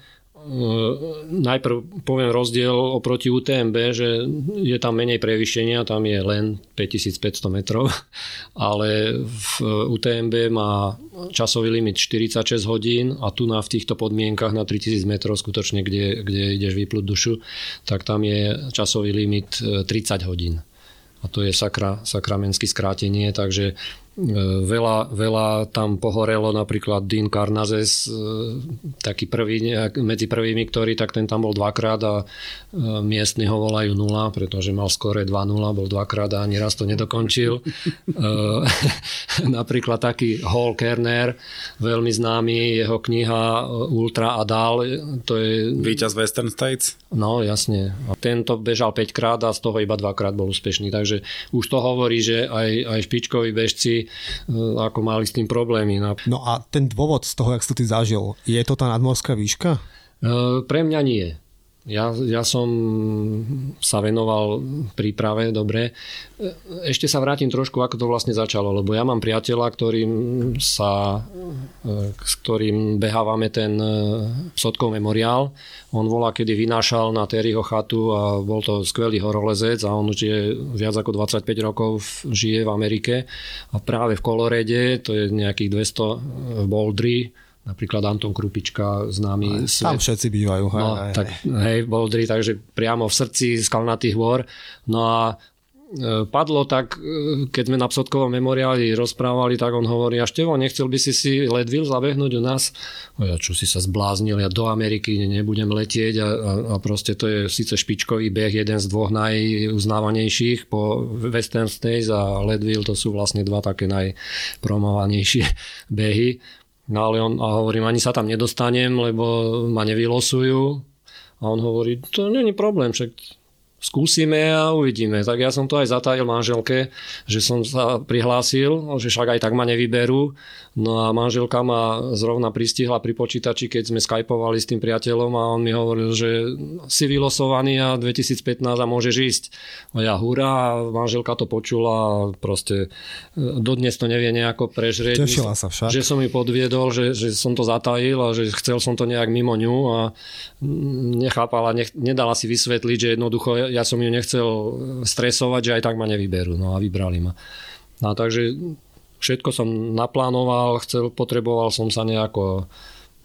najprv poviem rozdiel oproti UTMB, že je tam menej prevýšenia, tam je len 5500 metrov, ale v UTMB má časový limit 46 hodín a tu na v týchto podmienkach na 3000 metrov skutočne, kde, kde ideš vyplúť dušu, tak tam je časový limit 30 e, hodín. A to je sakra, sakramenské skrátenie, takže veľa, veľa tam pohorelo, napríklad Dean Carnazes, e, taký prvý, medzi prvými, ktorý, tak ten tam bol dvakrát a miestni ho volajú nula, pretože mal skore 2-0, bol dvakrát a ani raz to nedokončil. napríklad taký Hall Kerner, veľmi známy, jeho kniha Ultra a dál, to je... Výťaz Western States? No, jasne. Tento bežal 5 krát a z toho iba dvakrát bol úspešný, takže už to hovorí, že aj, aj špičkoví bežci ako mali s tým problémy. No a ten dôvod z toho, jak si to ty zažil, je to tá nadmorská výška? E, pre mňa nie. Ja, ja som sa venoval príprave, dobre. Ešte sa vrátim trošku, ako to vlastne začalo, lebo ja mám priateľa, ktorým sa, s ktorým behávame ten e, Psotkov memoriál. On volá, kedy vynášal na Terryho chatu a bol to skvelý horolezec a on už je viac ako 25 rokov žije v Amerike a práve v Kolorede, to je nejakých 200 Boldry, napríklad Anton Krupička, známy aj, svet. Tam všetci bývajú. Hej, no, hej, tak, hej, Boldry, takže priamo v srdci skalnatých hôr. No a e, padlo tak, e, keď sme na Psotkovom memoriáli rozprávali, tak on hovorí, a Števo, nechcel by si si Leadville zabehnúť u nás? O ja čo si sa zbláznil, ja do Ameriky nebudem letieť a, a, a proste to je síce špičkový beh, jeden z dvoch najuznávanejších po Western States a Leadville to sú vlastne dva také najpromovanejšie behy. No ale on, a hovorím, ani sa tam nedostanem, lebo ma nevylosujú. A on hovorí, to není problém, však skúsime a uvidíme. Tak ja som to aj zatajil manželke, že som sa prihlásil, že však aj tak ma nevyberú. No a manželka ma zrovna pristihla pri počítači, keď sme skypovali s tým priateľom a on mi hovoril, že si vylosovaný a 2015 a môžeš ísť. A ja hurá, a manželka to počula a proste e, dodnes to nevie nejako prežrieť. Tešila sa však. Že som mi podviedol, že, že som to zatajil a že chcel som to nejak mimo ňu a nechápala, nech, nedala si vysvetliť, že jednoducho ja som ju nechcel stresovať, že aj tak ma nevyberú. No a vybrali ma. No takže všetko som naplánoval, chcel, potreboval som sa nejako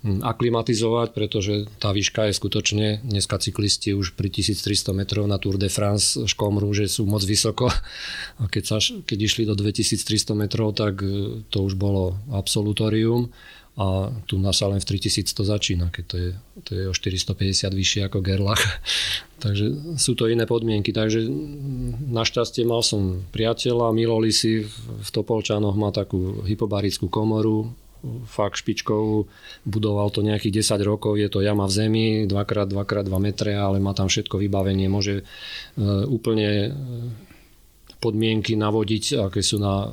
hm, aklimatizovať, pretože tá výška je skutočne, dneska cyklisti už pri 1300 metrov na Tour de France škomrú, že sú moc vysoko. A keď, sa, keď išli do 2300 metrov, tak e, to už bolo absolutorium a tu nás sa len v 3000 to začína, keď to je, to je o 450 vyššie ako Gerlach. Takže sú to iné podmienky. Takže našťastie mal som priateľa, Milo si v Topolčanoch má takú hypobarickú komoru, fakt špičkovú, budoval to nejakých 10 rokov, je to jama v zemi, 2x2x2 metre, ale má tam všetko vybavenie, môže e, úplne podmienky navodiť, aké sú na,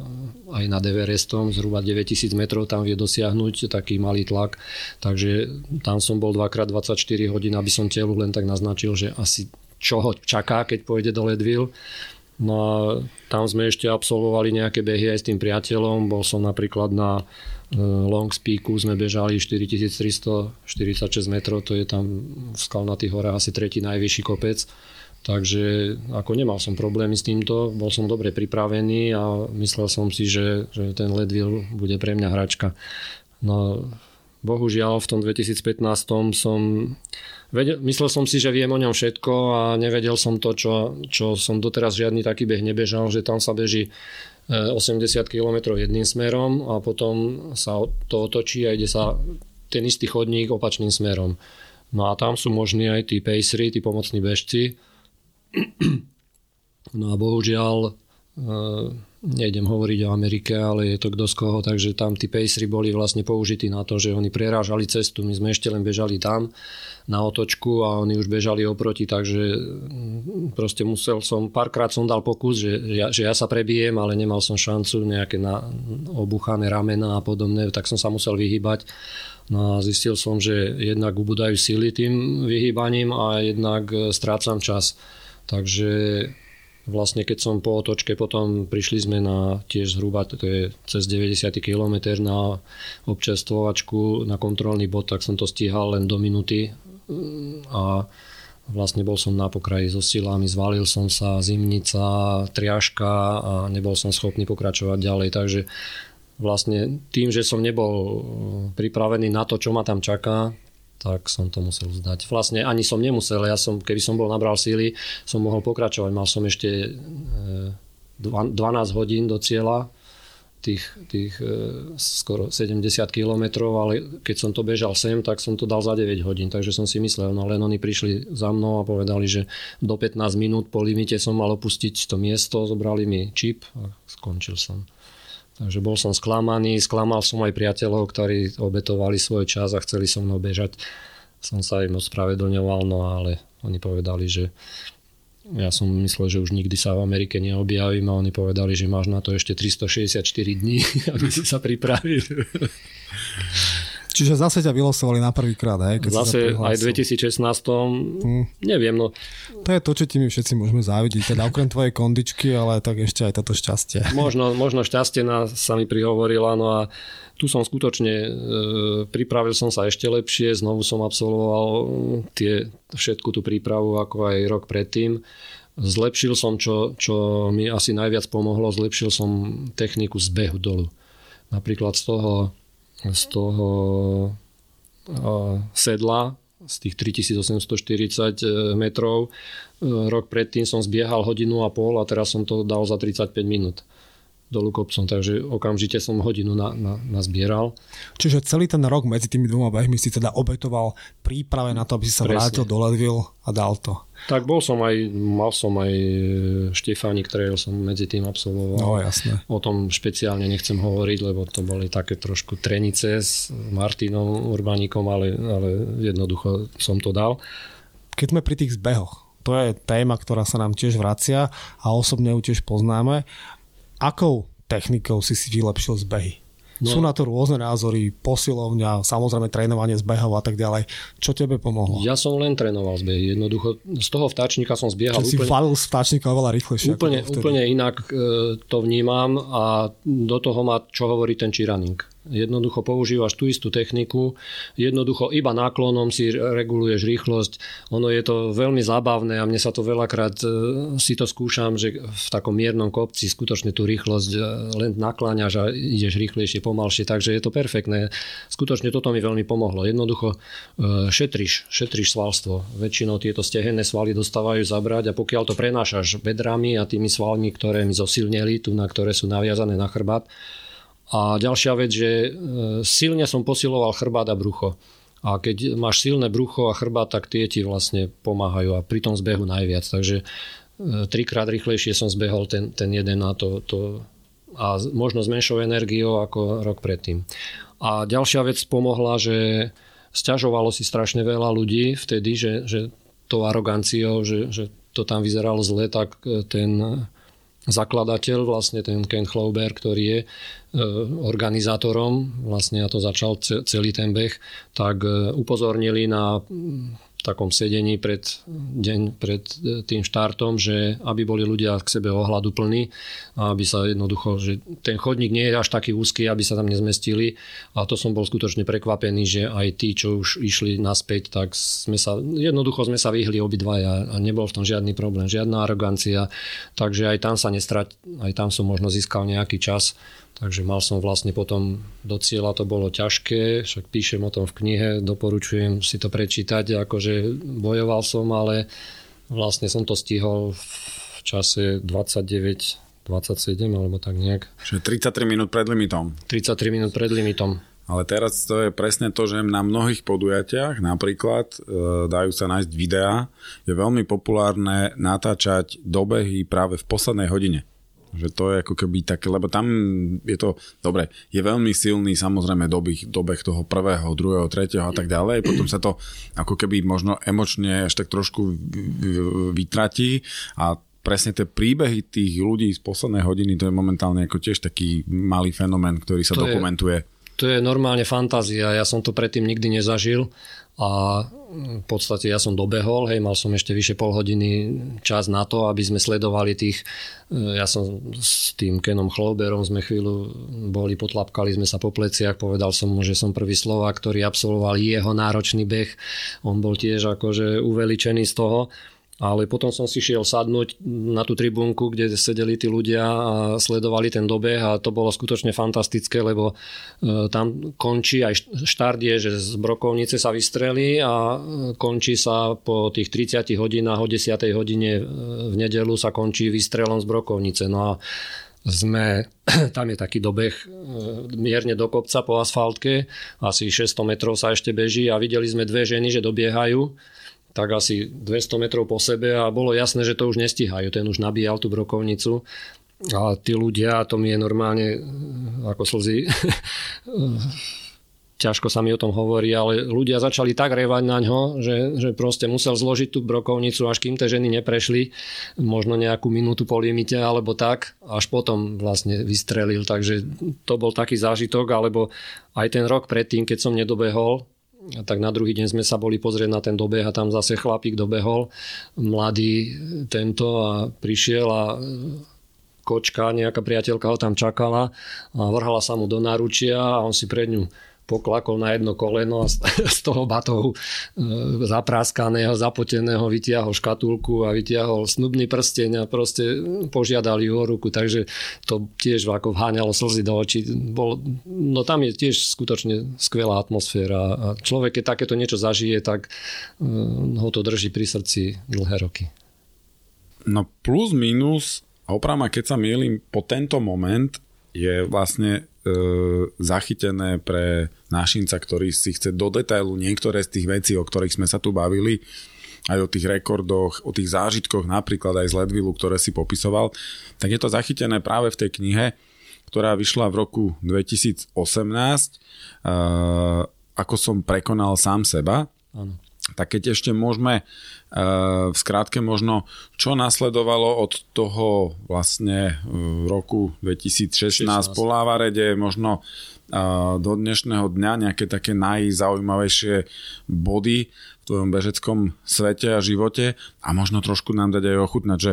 aj nad Everestom, zhruba 9000 metrov tam vie dosiahnuť taký malý tlak, takže tam som bol 2x24 hodín, aby som telu len tak naznačil, že asi čo ho čaká, keď pôjde do Ledville. No a tam sme ešte absolvovali nejaké behy aj s tým priateľom. Bol som napríklad na e, Long Speaku, sme bežali 4346 metrov, to je tam v Skalnatých horách asi tretí najvyšší kopec. Takže ako nemal som problémy s týmto, bol som dobre pripravený a myslel som si, že, že ten Leadville bude pre mňa hračka. No bohužiaľ v tom 2015 som vedel, myslel som si, že viem o ňom všetko a nevedel som to, čo, čo som doteraz žiadny taký beh nebežal, že tam sa beží 80 e, km jedným smerom a potom sa to otočí a ide sa ten istý chodník opačným smerom. No a tam sú možní aj tí pacery, tí pomocní bežci, No a bohužiaľ, eh, nejdem hovoriť o Amerike, ale je to kto z koho, takže tam tí pacery boli vlastne použití na to, že oni prerážali cestu, my sme ešte len bežali tam na otočku a oni už bežali oproti, takže mm, proste musel som, párkrát som dal pokus, že ja, že ja sa prebijem, ale nemal som šancu, nejaké na, obuchané ramena a podobné, tak som sa musel vyhybať. No a zistil som, že jednak ubúdajú síly tým vyhýbaním a jednak eh, strácam čas. Takže vlastne keď som po otočke potom prišli sme na tiež zhruba, to je cez 90 km na občerstvovačku, na kontrolný bod, tak som to stíhal len do minúty a vlastne bol som na pokraji so silami, zvalil som sa, zimnica, triažka a nebol som schopný pokračovať ďalej, takže vlastne tým, že som nebol pripravený na to, čo ma tam čaká, tak som to musel zdať. Vlastne ani som nemusel, ja som, keby som bol nabral síly, som mohol pokračovať. Mal som ešte 12 e, hodín do cieľa tých, tých e, skoro 70 kilometrov, ale keď som to bežal sem, tak som to dal za 9 hodín, takže som si myslel, no len oni prišli za mnou a povedali, že do 15 minút po limite som mal opustiť to miesto, zobrali mi čip a skončil som. Takže bol som sklamaný, sklamal som aj priateľov, ktorí obetovali svoj čas a chceli so mnou bežať. Som sa im ospravedlňoval, no ale oni povedali, že ja som myslel, že už nikdy sa v Amerike neobjavím a oni povedali, že máš na to ešte 364 dní, aby si sa pripravil. Čiže zase ťa vylosovali na prvýkrát, hej? Keď zase aj v 2016, hmm. neviem, no. To je to, čo ti my všetci môžeme závidieť, teda okrem tvojej kondičky, ale tak ešte aj toto šťastie. Možno, možno šťastie nás sa mi prihovorila, no a tu som skutočne, e, pripravil som sa ešte lepšie, znovu som absolvoval tie, všetku tú prípravu ako aj rok predtým. Zlepšil som, čo, čo mi asi najviac pomohlo, zlepšil som techniku zbehu dolu. Napríklad z toho z toho sedla, z tých 3840 e, metrov. E, rok predtým som zbiehal hodinu a pol a teraz som to dal za 35 minút dolu kopcom, takže okamžite som hodinu na, na, nazbieral. Čiže celý ten rok medzi tými dvoma behmi si teda obetoval príprave na to, aby si sa Presne. vrátil do Leadville a dal to. Tak bol som aj, mal som aj Štefánik Trail som medzi tým absolvoval. No jasne. O tom špeciálne nechcem hovoriť, lebo to boli také trošku trenice s Martinom Urbánikom, ale, ale jednoducho som to dal. Keď sme pri tých zbehoch, to je téma, ktorá sa nám tiež vracia a osobne ju tiež poznáme akou technikou si si vylepšil zbehy? No. Sú na to rôzne názory, posilovňa, samozrejme trénovanie zbehov a tak ďalej. Čo tebe pomohlo? Ja som len trénoval zbehy. Jednoducho z toho vtáčnika som zbiehal Čiže úplne... si valil z vtáčnika oveľa rýchlejšie. Úplne, úplne inak e, to vnímam a do toho má čo hovorí ten čiraning. Jednoducho používaš tú istú techniku, jednoducho iba náklonom si reguluješ rýchlosť. Ono je to veľmi zábavné a mne sa to veľakrát e, si to skúšam, že v takom miernom kopci skutočne tú rýchlosť e, len nakláňaš a ideš rýchlejšie, pomalšie, takže je to perfektné. Skutočne toto mi veľmi pomohlo. Jednoducho e, šetriš, šetriš svalstvo. Väčšinou tieto stehenné svaly dostávajú zabrať a pokiaľ to prenášaš bedrami a tými svalmi, ktoré mi zosilneli, tu na ktoré sú naviazané na chrbát, a ďalšia vec, že e, silne som posiloval chrbát a brucho. A keď máš silné brucho a chrbát, tak tie ti vlastne pomáhajú a pri tom zbehu najviac. Takže e, trikrát rýchlejšie som zbehol ten, ten jeden a to, to a možno s menšou energiou ako rok predtým. A ďalšia vec pomohla, že sťažovalo si strašne veľa ľudí vtedy, že, že tou aroganciou, že, že to tam vyzeralo zle, tak e, ten zakladateľ, vlastne ten Ken Chlauber, ktorý je organizátorom, vlastne ja to začal celý ten beh, tak e, upozornili na takom sedení pred deň pred e, tým štartom, že aby boli ľudia k sebe ohľadu plní aby sa jednoducho, že ten chodník nie je až taký úzky, aby sa tam nezmestili. A to som bol skutočne prekvapený, že aj tí, čo už išli naspäť, tak sme sa, jednoducho sme sa vyhli obidvaja a nebol v tom žiadny problém, žiadna arogancia, takže aj tam sa nestrať, aj tam som možno získal nejaký čas Takže mal som vlastne potom do cieľa, to bolo ťažké, však píšem o tom v knihe, doporučujem si to prečítať, akože bojoval som, ale vlastne som to stihol v čase 29 27 alebo tak nejak. Čiže 33 minút pred limitom. 33 minút pred limitom. Ale teraz to je presne to, že na mnohých podujatiach napríklad e, dajú sa nájsť videá, je veľmi populárne natáčať dobehy práve v poslednej hodine. Že to je ako keby také, lebo tam je to, dobre, je veľmi silný samozrejme dobeh, dobeh toho prvého, druhého, tretieho a tak ďalej. Potom sa to ako keby možno emočne až tak trošku vytratí a presne tie príbehy tých ľudí z poslednej hodiny, to je momentálne ako tiež taký malý fenomén, ktorý sa to dokumentuje. Je, to je normálne fantázia, ja som to predtým nikdy nezažil a v podstate ja som dobehol, hej, mal som ešte vyše pol hodiny čas na to, aby sme sledovali tých, e, ja som s tým Kenom Chlouberom sme chvíľu boli, potlapkali sme sa po pleciach, povedal som mu, že som prvý Slovák, ktorý absolvoval jeho náročný beh, on bol tiež akože uveličený z toho ale potom som si šiel sadnúť na tú tribúnku, kde sedeli tí ľudia a sledovali ten dobeh a to bolo skutočne fantastické, lebo e, tam končí aj štart je, že z brokovnice sa vystrelí a e, končí sa po tých 30 hodinách o 10 hodine e, v nedelu sa končí vystrelom z brokovnice. No a sme, tam je taký dobeh mierne do kopca po asfaltke, asi 600 metrov sa ešte beží a videli sme dve ženy, že dobiehajú tak asi 200 metrov po sebe a bolo jasné, že to už nestíhajú. Ten už nabíjal tú brokovnicu a tí ľudia, to mi je normálne e, ako slzy ťažko sa mi o tom hovorí, ale ľudia začali tak revať na ňo, že, že proste musel zložiť tú brokovnicu, až kým tie ženy neprešli, možno nejakú minútu po limite alebo tak, až potom vlastne vystrelil. Takže to bol taký zážitok, alebo aj ten rok predtým, keď som nedobehol, tak na druhý deň sme sa boli pozrieť na ten dobeh a tam zase chlapík dobehol, mladý tento a prišiel a kočka, nejaká priateľka ho tam čakala a vrhala sa mu do náručia a on si pred ňu poklakol na jedno koleno a z toho batohu e, zapráskaného, zapoteného vytiahol škatulku a vytiahol snubný prsteň a proste požiadali ju o ruku, takže to tiež ako vháňalo slzy do očí. Bol, no tam je tiež skutočne skvelá atmosféra a človek, keď takéto niečo zažije, tak e, ho to drží pri srdci dlhé roky. No plus minus, a keď sa mýlim, po tento moment je vlastne e, zachytené pre našinca, ktorý si chce do detailu niektoré z tých vecí, o ktorých sme sa tu bavili, aj o tých rekordoch, o tých zážitkoch, napríklad aj z Ledvilu, ktoré si popisoval, tak je to zachytené práve v tej knihe, ktorá vyšla v roku 2018, e, ako som prekonal sám seba. Ano. Tak keď ešte môžeme v skrátke možno, čo nasledovalo od toho vlastne v roku 2016 16. po Lávarede, možno do dnešného dňa nejaké také najzaujímavejšie body v tvojom bežeckom svete a živote a možno trošku nám dať aj ochutnať, že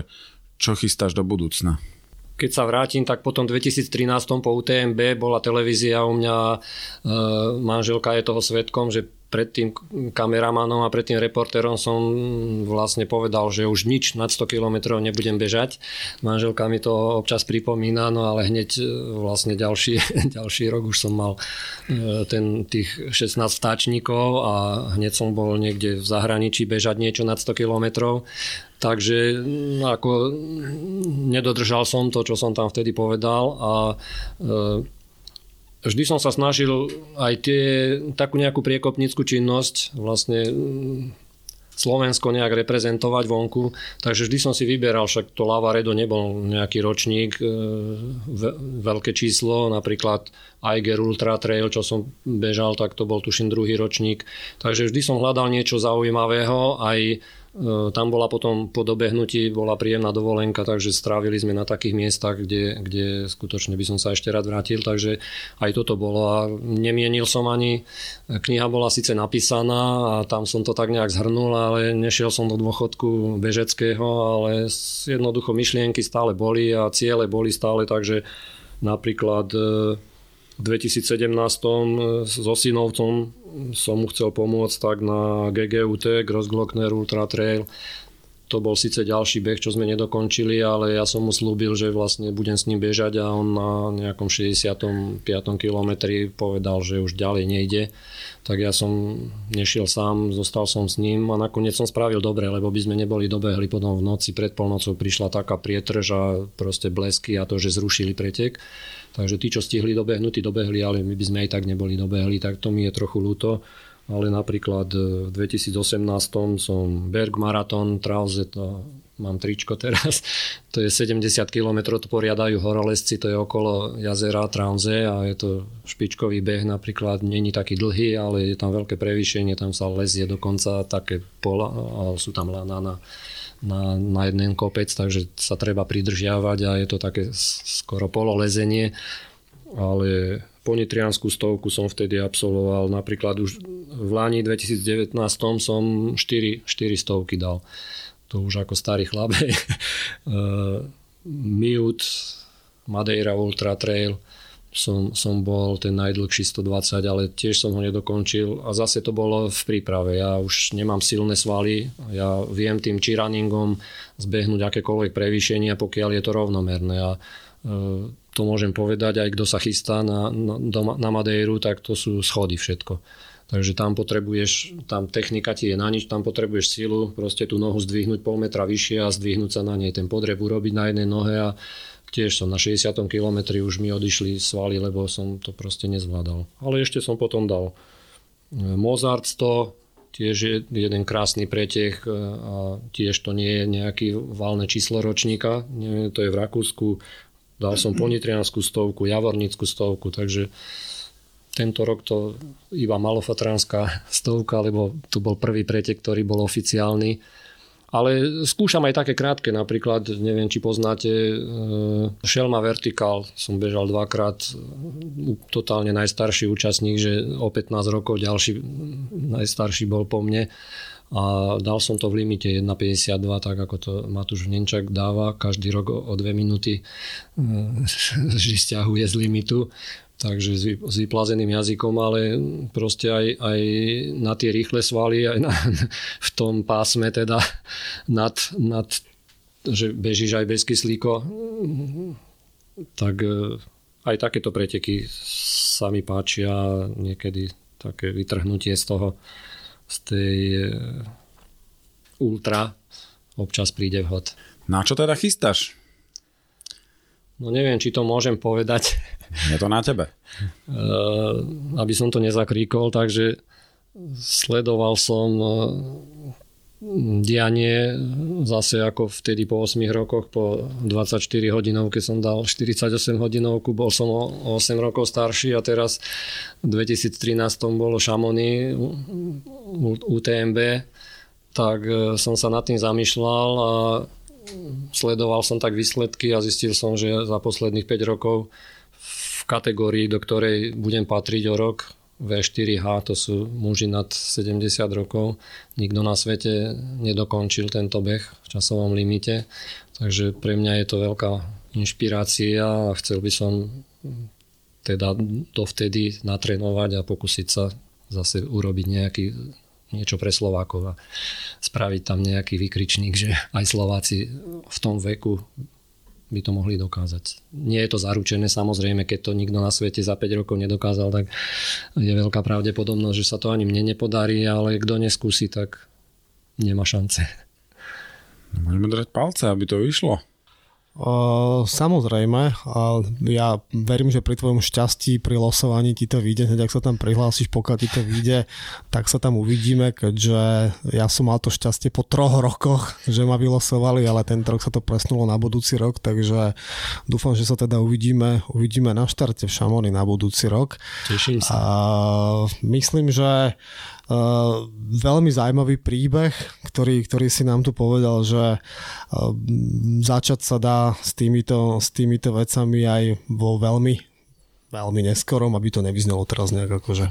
čo chystáš do budúcna keď sa vrátim, tak potom 2013 po UTMB bola televízia u mňa, e, manželka je toho svetkom, že pred tým kameramanom a pred tým reportérom som vlastne povedal, že už nič nad 100 km nebudem bežať. Manželka mi to občas pripomína, no ale hneď e, vlastne ďalší, ďalší rok už som mal e, ten, tých 16 vtáčnikov a hneď som bol niekde v zahraničí bežať niečo nad 100 km. Takže no, ako nedodržal som to, čo som tam vtedy povedal a e, vždy som sa snažil aj tie, takú nejakú priekopnickú činnosť vlastne mm, Slovensko nejak reprezentovať vonku, takže vždy som si vyberal, však to Lavaredo nebol nejaký ročník, e, veľké číslo, napríklad Eiger Ultra Trail, čo som bežal, tak to bol tuším druhý ročník, takže vždy som hľadal niečo zaujímavého, aj tam bola potom po dobehnutí bola príjemná dovolenka, takže strávili sme na takých miestach, kde, kde skutočne by som sa ešte rád vrátil, takže aj toto bolo a nemienil som ani. Kniha bola síce napísaná a tam som to tak nejak zhrnul, ale nešiel som do dôchodku bežeckého, ale jednoducho myšlienky stále boli a ciele boli stále, takže napríklad e, v 2017 so synovcom som mu chcel pomôcť tak na GGUT, Grossglockner Ultra Trail. To bol síce ďalší beh, čo sme nedokončili, ale ja som mu slúbil, že vlastne budem s ním bežať a on na nejakom 65. kilometri povedal, že už ďalej nejde. Tak ja som nešiel sám, zostal som s ním a nakoniec som spravil dobre, lebo by sme neboli dobehli. Potom v noci pred polnocou prišla taká prietrž a proste blesky a to, že zrušili pretek. Takže tí, čo stihli dobehnúť, tí dobehli, ale my by sme aj tak neboli dobehli, tak to mi je trochu ľúto. Ale napríklad v 2018 som Berg Marathon, Trauze, to mám tričko teraz, to je 70 km, to poriadajú horolezci, to je okolo jazera Trauze a je to špičkový beh napríklad, není taký dlhý, ale je tam veľké prevýšenie, tam sa lezie dokonca také pola, a sú tam lana na na, na jeden kopec, takže sa treba pridržiavať a je to také skoro pololezenie, ale ponitrianskú stovku som vtedy absolvoval, napríklad už v Lani 2019 som 4, 4 stovky dal. To už ako starý chlap. Miut, Madeira Ultra Trail, som, som bol ten najdlhší 120, ale tiež som ho nedokončil a zase to bolo v príprave. Ja už nemám silné svaly, ja viem tým či runningom zbehnúť akékoľvek prevýšenia, pokiaľ je to rovnomerné. A e, to môžem povedať, aj kto sa chystá na, na, na Madeiru, tak to sú schody všetko. Takže tam potrebuješ, tam technika ti je na nič, tam potrebuješ silu, proste tú nohu zdvihnúť pol metra vyššie a zdvihnúť sa na nej, ten podreb urobiť na jednej nohe a tiež som na 60. kilometri už mi odišli svaly, lebo som to proste nezvládal. Ale ešte som potom dal Mozart 100, tiež je jeden krásny pretek a tiež to nie je nejaký valné číslo ročníka, nie, to je v Rakúsku. Dal som ponitrianskú stovku, javornickú stovku, takže tento rok to iba malofatránska stovka, lebo tu bol prvý pretek, ktorý bol oficiálny ale skúšam aj také krátke, napríklad, neviem, či poznáte Šelma e, Vertical, som bežal dvakrát, e, totálne najstarší účastník, že o 15 rokov ďalší najstarší bol po mne. A dal som to v limite 1,52, tak ako to Matúš Nenčak dáva, každý rok o 2 minúty e, vždy stiahuje z limitu takže s vyplazeným jazykom, ale proste aj, aj na tie rýchle svaly, aj na, v tom pásme teda nad, nad že bežíš aj bez kyslíko, tak e, aj takéto preteky sa mi páčia, niekedy také vytrhnutie z toho, z tej e, ultra občas príde vhod. Na čo teda chystáš? No neviem, či to môžem povedať. Je to na tebe. Eh, aby som to nezakríkol, takže sledoval som eh, dianie zase ako vtedy po 8 rokoch, po 24 hodinov, keď som dal 48 hodinovku, bol som o 8 rokov starší a teraz v 2013 bolo Šamony UTMB, tak eh, som sa nad tým zamýšľal a sledoval som tak výsledky a zistil som, že za posledných 5 rokov v kategórii, do ktorej budem patriť o rok, V4H, to sú muži nad 70 rokov. Nikto na svete nedokončil tento beh v časovom limite, takže pre mňa je to veľká inšpirácia a chcel by som teda dovtedy natrénovať a pokúsiť sa zase urobiť nejaký niečo pre Slovákov a spraviť tam nejaký vykričník, že aj Slováci v tom veku by to mohli dokázať. Nie je to zaručené, samozrejme, keď to nikto na svete za 5 rokov nedokázal, tak je veľká pravdepodobnosť, že sa to ani mne nepodarí, ale kto neskúsi, tak nemá šance. Môžeme držať palce, aby to vyšlo. Uh, samozrejme, uh, ja verím, že pri tvojom šťastí, pri losovaní ti to vyjde, hneď ak sa tam prihlásiš, pokiaľ ti to vyjde, tak sa tam uvidíme, keďže ja som mal to šťastie po troch rokoch, že ma vylosovali, ale tento rok sa to presnulo na budúci rok, takže dúfam, že sa teda uvidíme, uvidíme na štarte v Šamoni na budúci rok. Teším sa. Uh, myslím, že Uh, veľmi zaujímavý príbeh, ktorý, ktorý si nám tu povedal, že uh, začať sa dá s týmito, s týmito vecami aj vo veľmi veľmi neskorom, aby to nevyznelo teraz nejak akože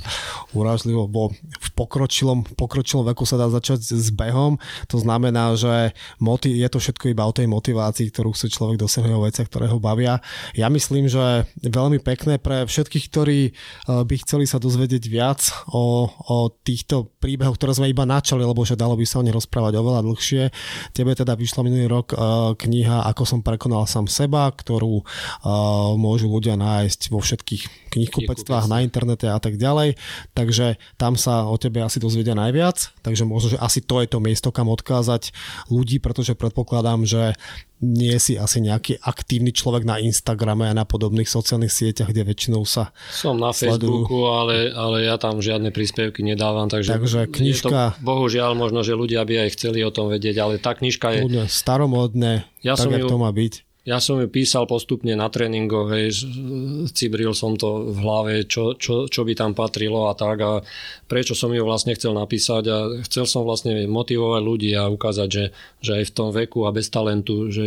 urážlivo, bo v pokročilom, pokročilom veku sa dá začať s behom, to znamená, že motiv, je to všetko iba o tej motivácii, ktorú chce človek dosiahnuť o veciach, ktoré ho bavia. Ja myslím, že veľmi pekné pre všetkých, ktorí eh, by chceli sa dozvedieť viac o, o týchto príbehoch, ktoré sme iba načali, lebo že dalo by sa o nich rozprávať oveľa dlhšie. Tebe teda vyšla minulý rok eh, kniha Ako som prekonal sám seba, ktorú eh, môžu ľudia nájsť vo všetkých všetkých knihkupectvách na internete a tak ďalej, takže tam sa o tebe asi dozvedia najviac, takže možno, že asi to je to miesto, kam odkázať ľudí, pretože predpokladám, že nie si asi nejaký aktívny človek na Instagrame a na podobných sociálnych sieťach, kde väčšinou sa Som na sledujú. Facebooku, ale, ale ja tam žiadne príspevky nedávam, takže, takže knižka... To, bohužiaľ, možno, že ľudia by aj chceli o tom vedieť, ale tá knižka je... Staromodné, ja tak, som ju, to má byť ja som ju písal postupne na tréningoch, hej, cibril som to v hlave, čo, čo, čo by tam patrilo a tak a prečo som ju vlastne chcel napísať a chcel som vlastne motivovať ľudí a ukázať, že, že aj v tom veku a bez talentu, že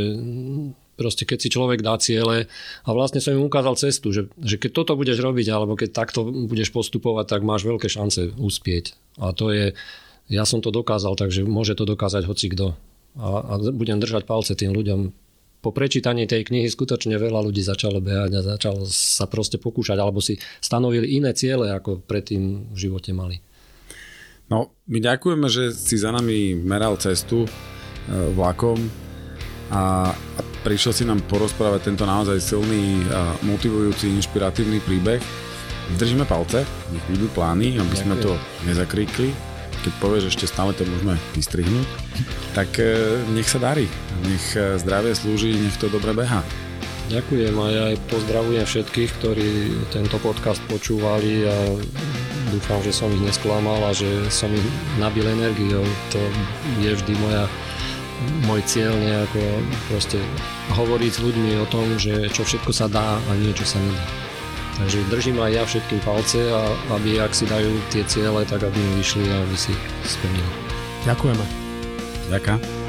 proste keď si človek dá ciele a vlastne som im ukázal cestu, že, že keď toto budeš robiť alebo keď takto budeš postupovať, tak máš veľké šance uspieť. A to je, ja som to dokázal, takže môže to dokázať hoci kto. A, a budem držať palce tým ľuďom, po prečítaní tej knihy skutočne veľa ľudí začalo behať a začalo sa proste pokúšať, alebo si stanovili iné ciele, ako predtým v živote mali. No, my ďakujeme, že si za nami meral cestu e, vlakom a, a prišiel si nám porozprávať tento naozaj silný, a motivujúci, inšpiratívny príbeh. Držíme palce, nech budú plány, aby Ďakujem. sme to nezakríkli keď povieš, ešte stále to môžeme vystrihnúť, tak e, nech sa darí. Nech e, zdravie slúži, nech to dobre beha. Ďakujem a ja aj pozdravujem všetkých, ktorí tento podcast počúvali a dúfam, že som ich nesklamal a že som ich nabil energiou. To je vždy moja, môj cieľ nejako proste hovoriť s ľuďmi o tom, že čo všetko sa dá a nie čo sa nedá. Takže držím aj ja všetkým palce a aby ak si dajú tie ciele, tak aby im vyšli a aby si splnili. Ďakujeme. Ďakujem.